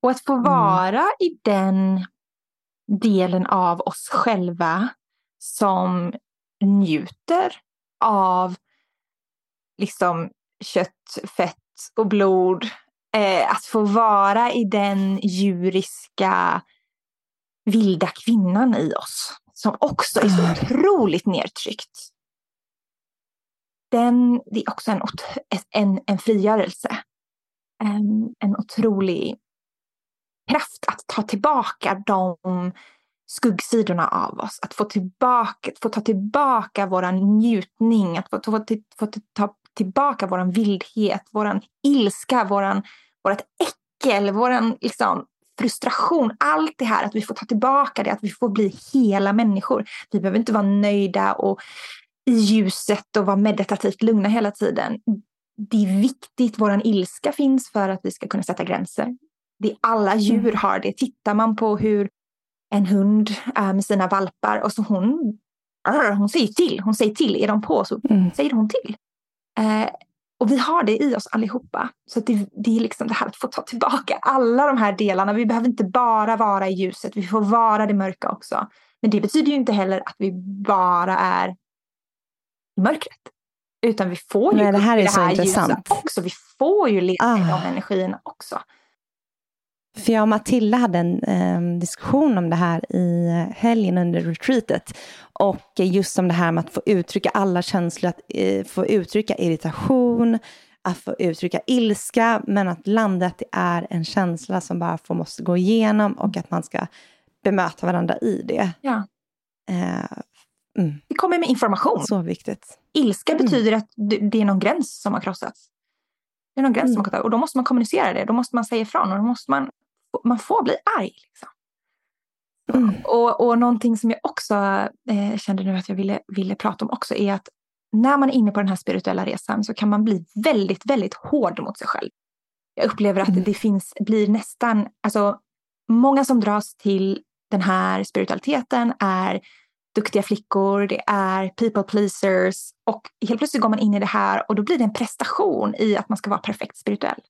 Och att få mm. vara i den delen av oss själva som njuter av liksom kött, fett och blod. Eh, att få vara i den djuriska vilda kvinnan i oss som också är så otroligt nedtryckt. Den, det är också en, en, en frigörelse. En, en otrolig kraft att ta tillbaka de skuggsidorna av oss. Att få, tillbaka, få ta tillbaka vår njutning, att få, få, få ta tillbaka vår vildhet, vår ilska, våran, vårt äckel, vår liksom, frustration. Allt det här, att vi får ta tillbaka det, att vi får bli hela människor. Vi behöver inte vara nöjda och i ljuset och vara meditativt lugna hela tiden. Det är viktigt, vår ilska finns för att vi ska kunna sätta gränser. Det alla djur mm. har det. Tittar man på hur en hund äh, med sina valpar och så hon, äh, hon säger till. Hon säger till. Är de på så mm. säger hon till. Eh, och vi har det i oss allihopa. Så det, det, är liksom det här att få ta tillbaka alla de här delarna. Vi behöver inte bara vara i ljuset, vi får vara det mörka också. Men det betyder ju inte heller att vi bara är i mörkret. Utan vi får ju Nej, det här är det här så intressant. också. Vi får ju leva ah. i de energierna också. För jag och Matilda hade en eh, diskussion om det här i helgen under retreatet. Och just om det här med att få uttrycka alla känslor, att eh, få uttrycka irritation, att få uttrycka ilska, men att landet det är en känsla som bara får, måste gå igenom och att man ska bemöta varandra i det. Ja. Eh, mm. Det kommer med information. Så viktigt. Ilska mm. betyder att det är någon gräns som har krossats. Det är någon gräns mm. som har krossats och då måste man kommunicera det. Då måste man säga ifrån och då måste man man får bli arg. Liksom. Mm. Och, och någonting som jag också eh, kände nu att jag ville, ville prata om också är att när man är inne på den här spirituella resan så kan man bli väldigt, väldigt hård mot sig själv. Jag upplever att mm. det finns, blir nästan, alltså många som dras till den här spiritualiteten är duktiga flickor, det är people pleasers och helt plötsligt går man in i det här och då blir det en prestation i att man ska vara perfekt spirituell.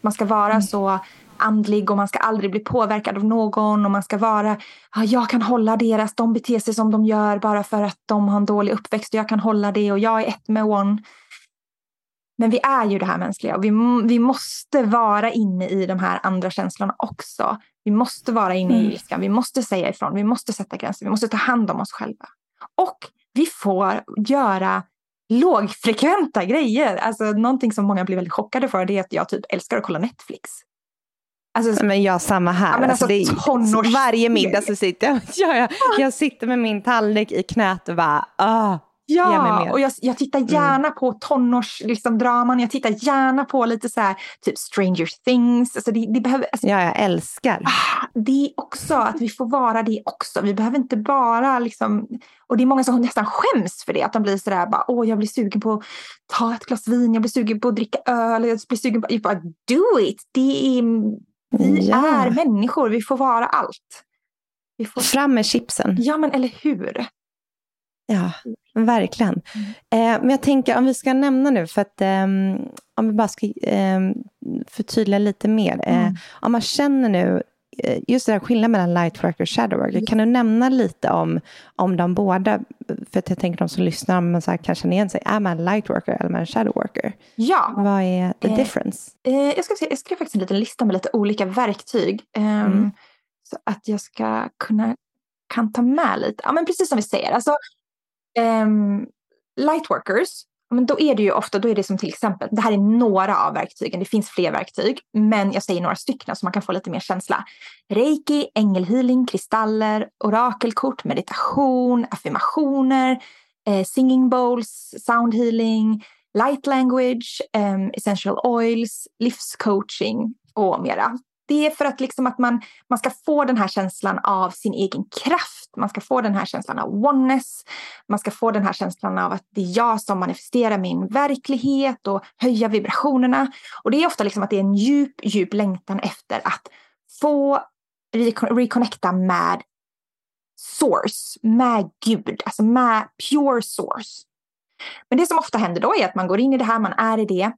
Man ska vara mm. så andlig och man ska aldrig bli påverkad av någon och man ska vara, ja, jag kan hålla deras, de beter sig som de gör bara för att de har en dålig uppväxt och jag kan hålla det och jag är ett med one. Men vi är ju det här mänskliga och vi, vi måste vara inne i de här andra känslorna också. Vi måste vara inne i mm. ilskan, vi måste säga ifrån, vi måste sätta gränser, vi måste ta hand om oss själva. Och vi får göra lågfrekventa grejer. Alltså någonting som många blir väldigt chockade för det är att jag typ älskar att kolla Netflix. Alltså, men jag samma här. Ja, men alltså, alltså, varje middag så sitter jag, *laughs* ja, jag, jag sitter med min tallrik i knät och bara, ah, Ja, och jag, jag tittar mm. gärna mm. på tonårsdraman, liksom, jag tittar gärna på lite så här, typ Stranger Things. Alltså det, det behöver, alltså, ja, jag älskar. Ah, det också, att vi får vara det också. Vi behöver inte bara liksom, och det är många som nästan skäms för det, att de blir sådär bara, åh jag blir sugen på att ta ett glas vin, jag blir sugen på att dricka öl, jag blir sugen på, jag bara do it! Det är, vi ja. är människor, vi får vara allt. Vi får... Fram med chipsen. Ja men eller hur. Ja, verkligen. Mm. Eh, men jag tänker om vi ska nämna nu, för att eh, om vi bara ska eh, förtydliga lite mer. Eh, mm. Om man känner nu, just det där skillnaden mellan lightworker och shadowworker, mm. kan du nämna lite om, om de båda? För att jag tänker de som lyssnar, om man så här, kan känna igen sig, är man lightworker eller man shadowworker? Ja. Vad är the eh, difference? jag, ska se, jag skrev faktiskt en liten lista med lite olika verktyg. Ehm, mm. Så att jag ska kunna kan ta med lite. Ja, men precis som vi säger, alltså, um, lightworkers, men då är det ju ofta, då är det som till exempel, det här är några av verktygen, det finns fler verktyg, men jag säger några stycken så man kan få lite mer känsla. Reiki, ängelhealing, kristaller, orakelkort, meditation, affirmationer, eh, singing bowls, sound healing, light language, eh, essential oils, livscoaching och mera det är för att, liksom att man, man ska få den här känslan av sin egen kraft. Man ska få den här känslan av oneness. Man ska få den här känslan av att det är jag som manifesterar min verklighet och höja vibrationerna. Och det är ofta liksom att det är en djup, djup längtan efter att få reconnecta med source, med Gud, alltså med pure source. Men det som ofta händer då är att man går in i det här, man är i det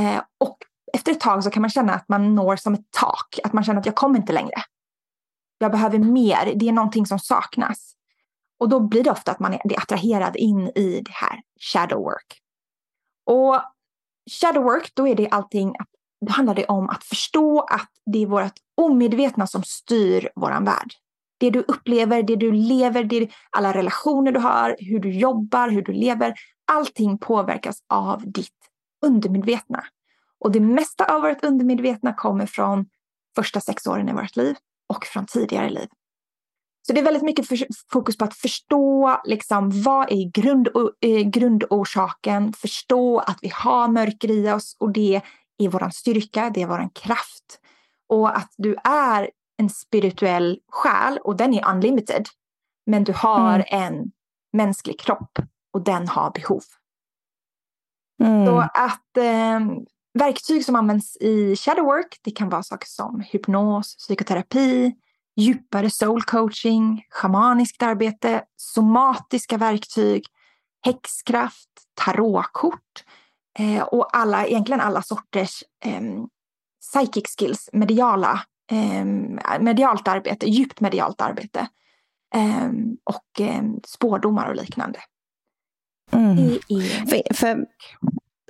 eh, och efter ett tag så kan man känna att man når som ett tak. Att man känner att jag kommer inte längre. Jag behöver mer. Det är någonting som saknas. Och då blir det ofta att man är attraherad in i det här shadow work. Och shadow work, då är det allting, då handlar det om att förstå att det är vårt omedvetna som styr våran värld. Det du upplever, det du lever, det alla relationer du har, hur du jobbar, hur du lever. Allting påverkas av ditt undermedvetna. Och det mesta av vårt undermedvetna kommer från första sex åren i vårt liv och från tidigare liv. Så det är väldigt mycket fokus på att förstå liksom, vad är grund, grundorsaken, förstå att vi har mörker i oss och det är vår styrka, det är vår kraft. Och att du är en spirituell själ och den är unlimited. Men du har mm. en mänsklig kropp och den har behov. Mm. Så att eh, verktyg som används i shadowwork, det kan vara saker som hypnos, psykoterapi, djupare soul coaching, shamaniskt arbete, somatiska verktyg, häxkraft, tarotkort eh, och alla, egentligen alla sorters eh, psychic skills, mediala, eh, medialt arbete, djupt medialt arbete eh, och eh, spårdomar och liknande. Mm. Är... För, för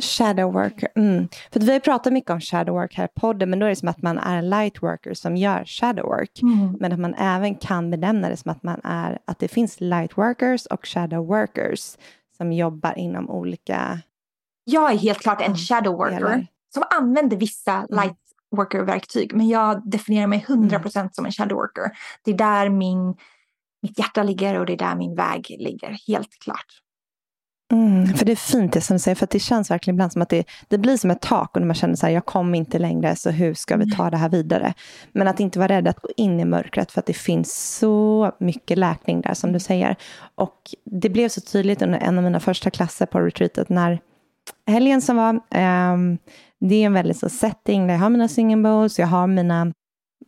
Shadow worker. Mm. För vi har pratat mycket om shadow work här i podden, men då är det som att man är light worker som gör shadow work. Mm. Men att man även kan benämna det som att man är, att det finns light workers och shadow workers som jobbar inom olika... Jag är helt klart en shadow worker delar. som använder vissa mm. light worker-verktyg, men jag definierar mig 100% mm. som en shadow worker. Det är där min, mitt hjärta ligger och det är där min väg ligger, helt klart. Mm, för det är fint det som du säger, för det känns verkligen ibland som att det, det blir som ett tak och när man känner så här, jag kommer inte längre, så hur ska vi ta det här vidare? Men att inte vara rädd att gå in i mörkret, för att det finns så mycket läkning där, som du säger. Och det blev så tydligt under en av mina första klasser på retreatet, när helgen som var, um, det är en väldigt så setting där jag har mina singing bowls, jag har mina,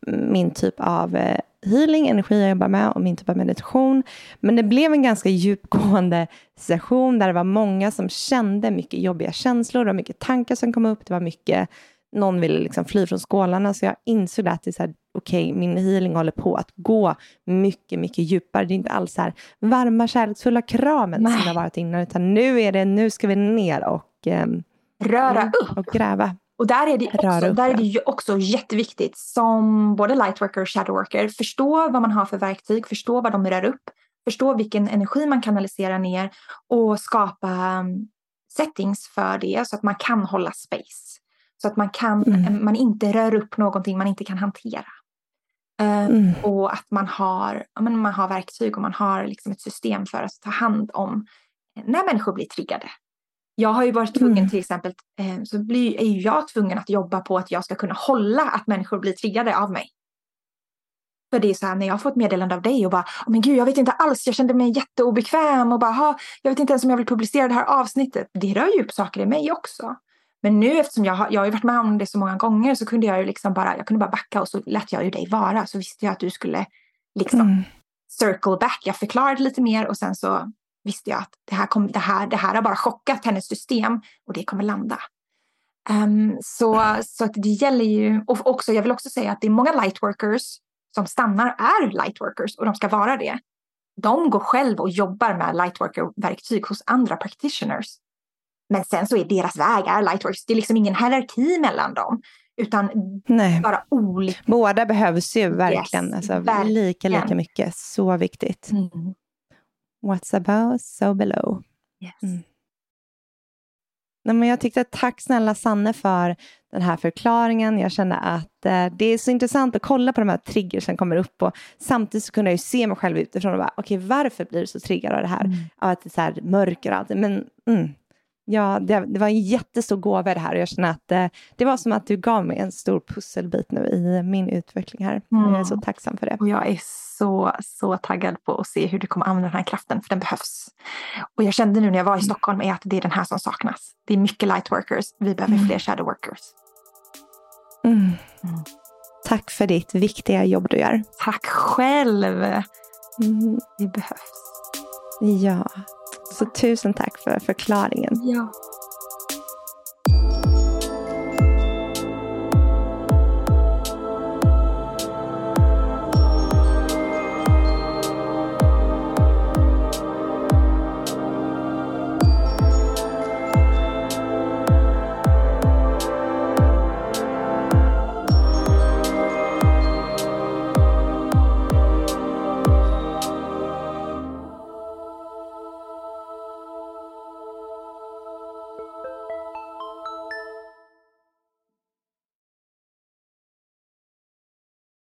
min typ av uh, healing, energi jag jobbar med och min typ av meditation. Men det blev en ganska djupgående session där det var många som kände mycket jobbiga känslor, det var mycket tankar som kom upp, det var mycket, någon ville liksom fly från skålarna, så jag insåg att det är så här, okej, okay, min healing håller på att gå mycket, mycket djupare. Det är inte alls så här varma, kärleksfulla kramen Nej. som det har varit innan, utan nu är det, nu ska vi ner och eh, röra upp och gräva. Och där är, det också, där är det ju också jätteviktigt som både lightworker och shadowworker, förstå vad man har för verktyg, förstå vad de rör upp, förstå vilken energi man kanaliserar ner och skapa um, settings för det så att man kan hålla space. Så att man, kan, mm. man inte rör upp någonting man inte kan hantera. Uh, mm. Och att man har, man har verktyg och man har liksom ett system för att ta hand om när människor blir triggade. Jag har ju varit tvungen Mm. till exempel, eh, så blir, är ju jag tvungen att jobba på att jag ska kunna hålla att människor blir triggade av mig. För det är så här när jag får ett meddelande av dig och bara, "Åh, men gud jag vet inte alls, jag kände mig jätteobekväm och bara, "Ha, jag vet inte ens om jag vill publicera det här avsnittet. Det rör ju upp saker i mig också. Men nu eftersom jag har, jag har varit med om det så många gånger så kunde jag ju liksom bara, jag kunde bara backa och så lät jag ju dig vara. Så visste jag att du skulle liksom Mm. circle back. Jag förklarade lite mer och sen så visste jag att det här, kom, det här, det här har bara chockat hennes system och det kommer landa. Ehm, så, så att det gäller ju, och också, jag vill också säga att det är många lightworkers som stannar är lightworkers och de ska vara det. De går själv och jobbar med lightworker-verktyg hos andra practitioners. Men sen så är deras väg är lightworkers. Det är liksom ingen hierarki mellan dem. Utan Nej. bara olika. Båda behövs ju verkligen. Yes, alltså, verkligen. Lika, lika mycket. Så viktigt. Mm. What's above, so below. Yes. Mm. Nej, men jag tyckte tack snälla Sanne för den här förklaringen. Jag kände att eh, det är så intressant att kolla på de här triggers som kommer upp och samtidigt så kunde jag ju se mig själv utifrån och bara, okej varför blir du så triggad av det här? Av att det är så här mörker och allt. Men mm, ja, det, det var en jättestor gåva det här och jag känner att eh, det var som att du gav mig en stor pusselbit nu i min utveckling här. Och Jag är så tacksam för det. Och jag är så, så taggad på att se hur du kommer använda den här kraften, för den behövs. Och jag kände nu när jag var i Stockholm är att det är den här som saknas. Det är mycket lightworkers, vi behöver fler shadowworkers. Mm. Tack för ditt viktiga jobb du gör. Tack själv! Mm. Det behövs. Ja, så tusen tack för förklaringen. Ja.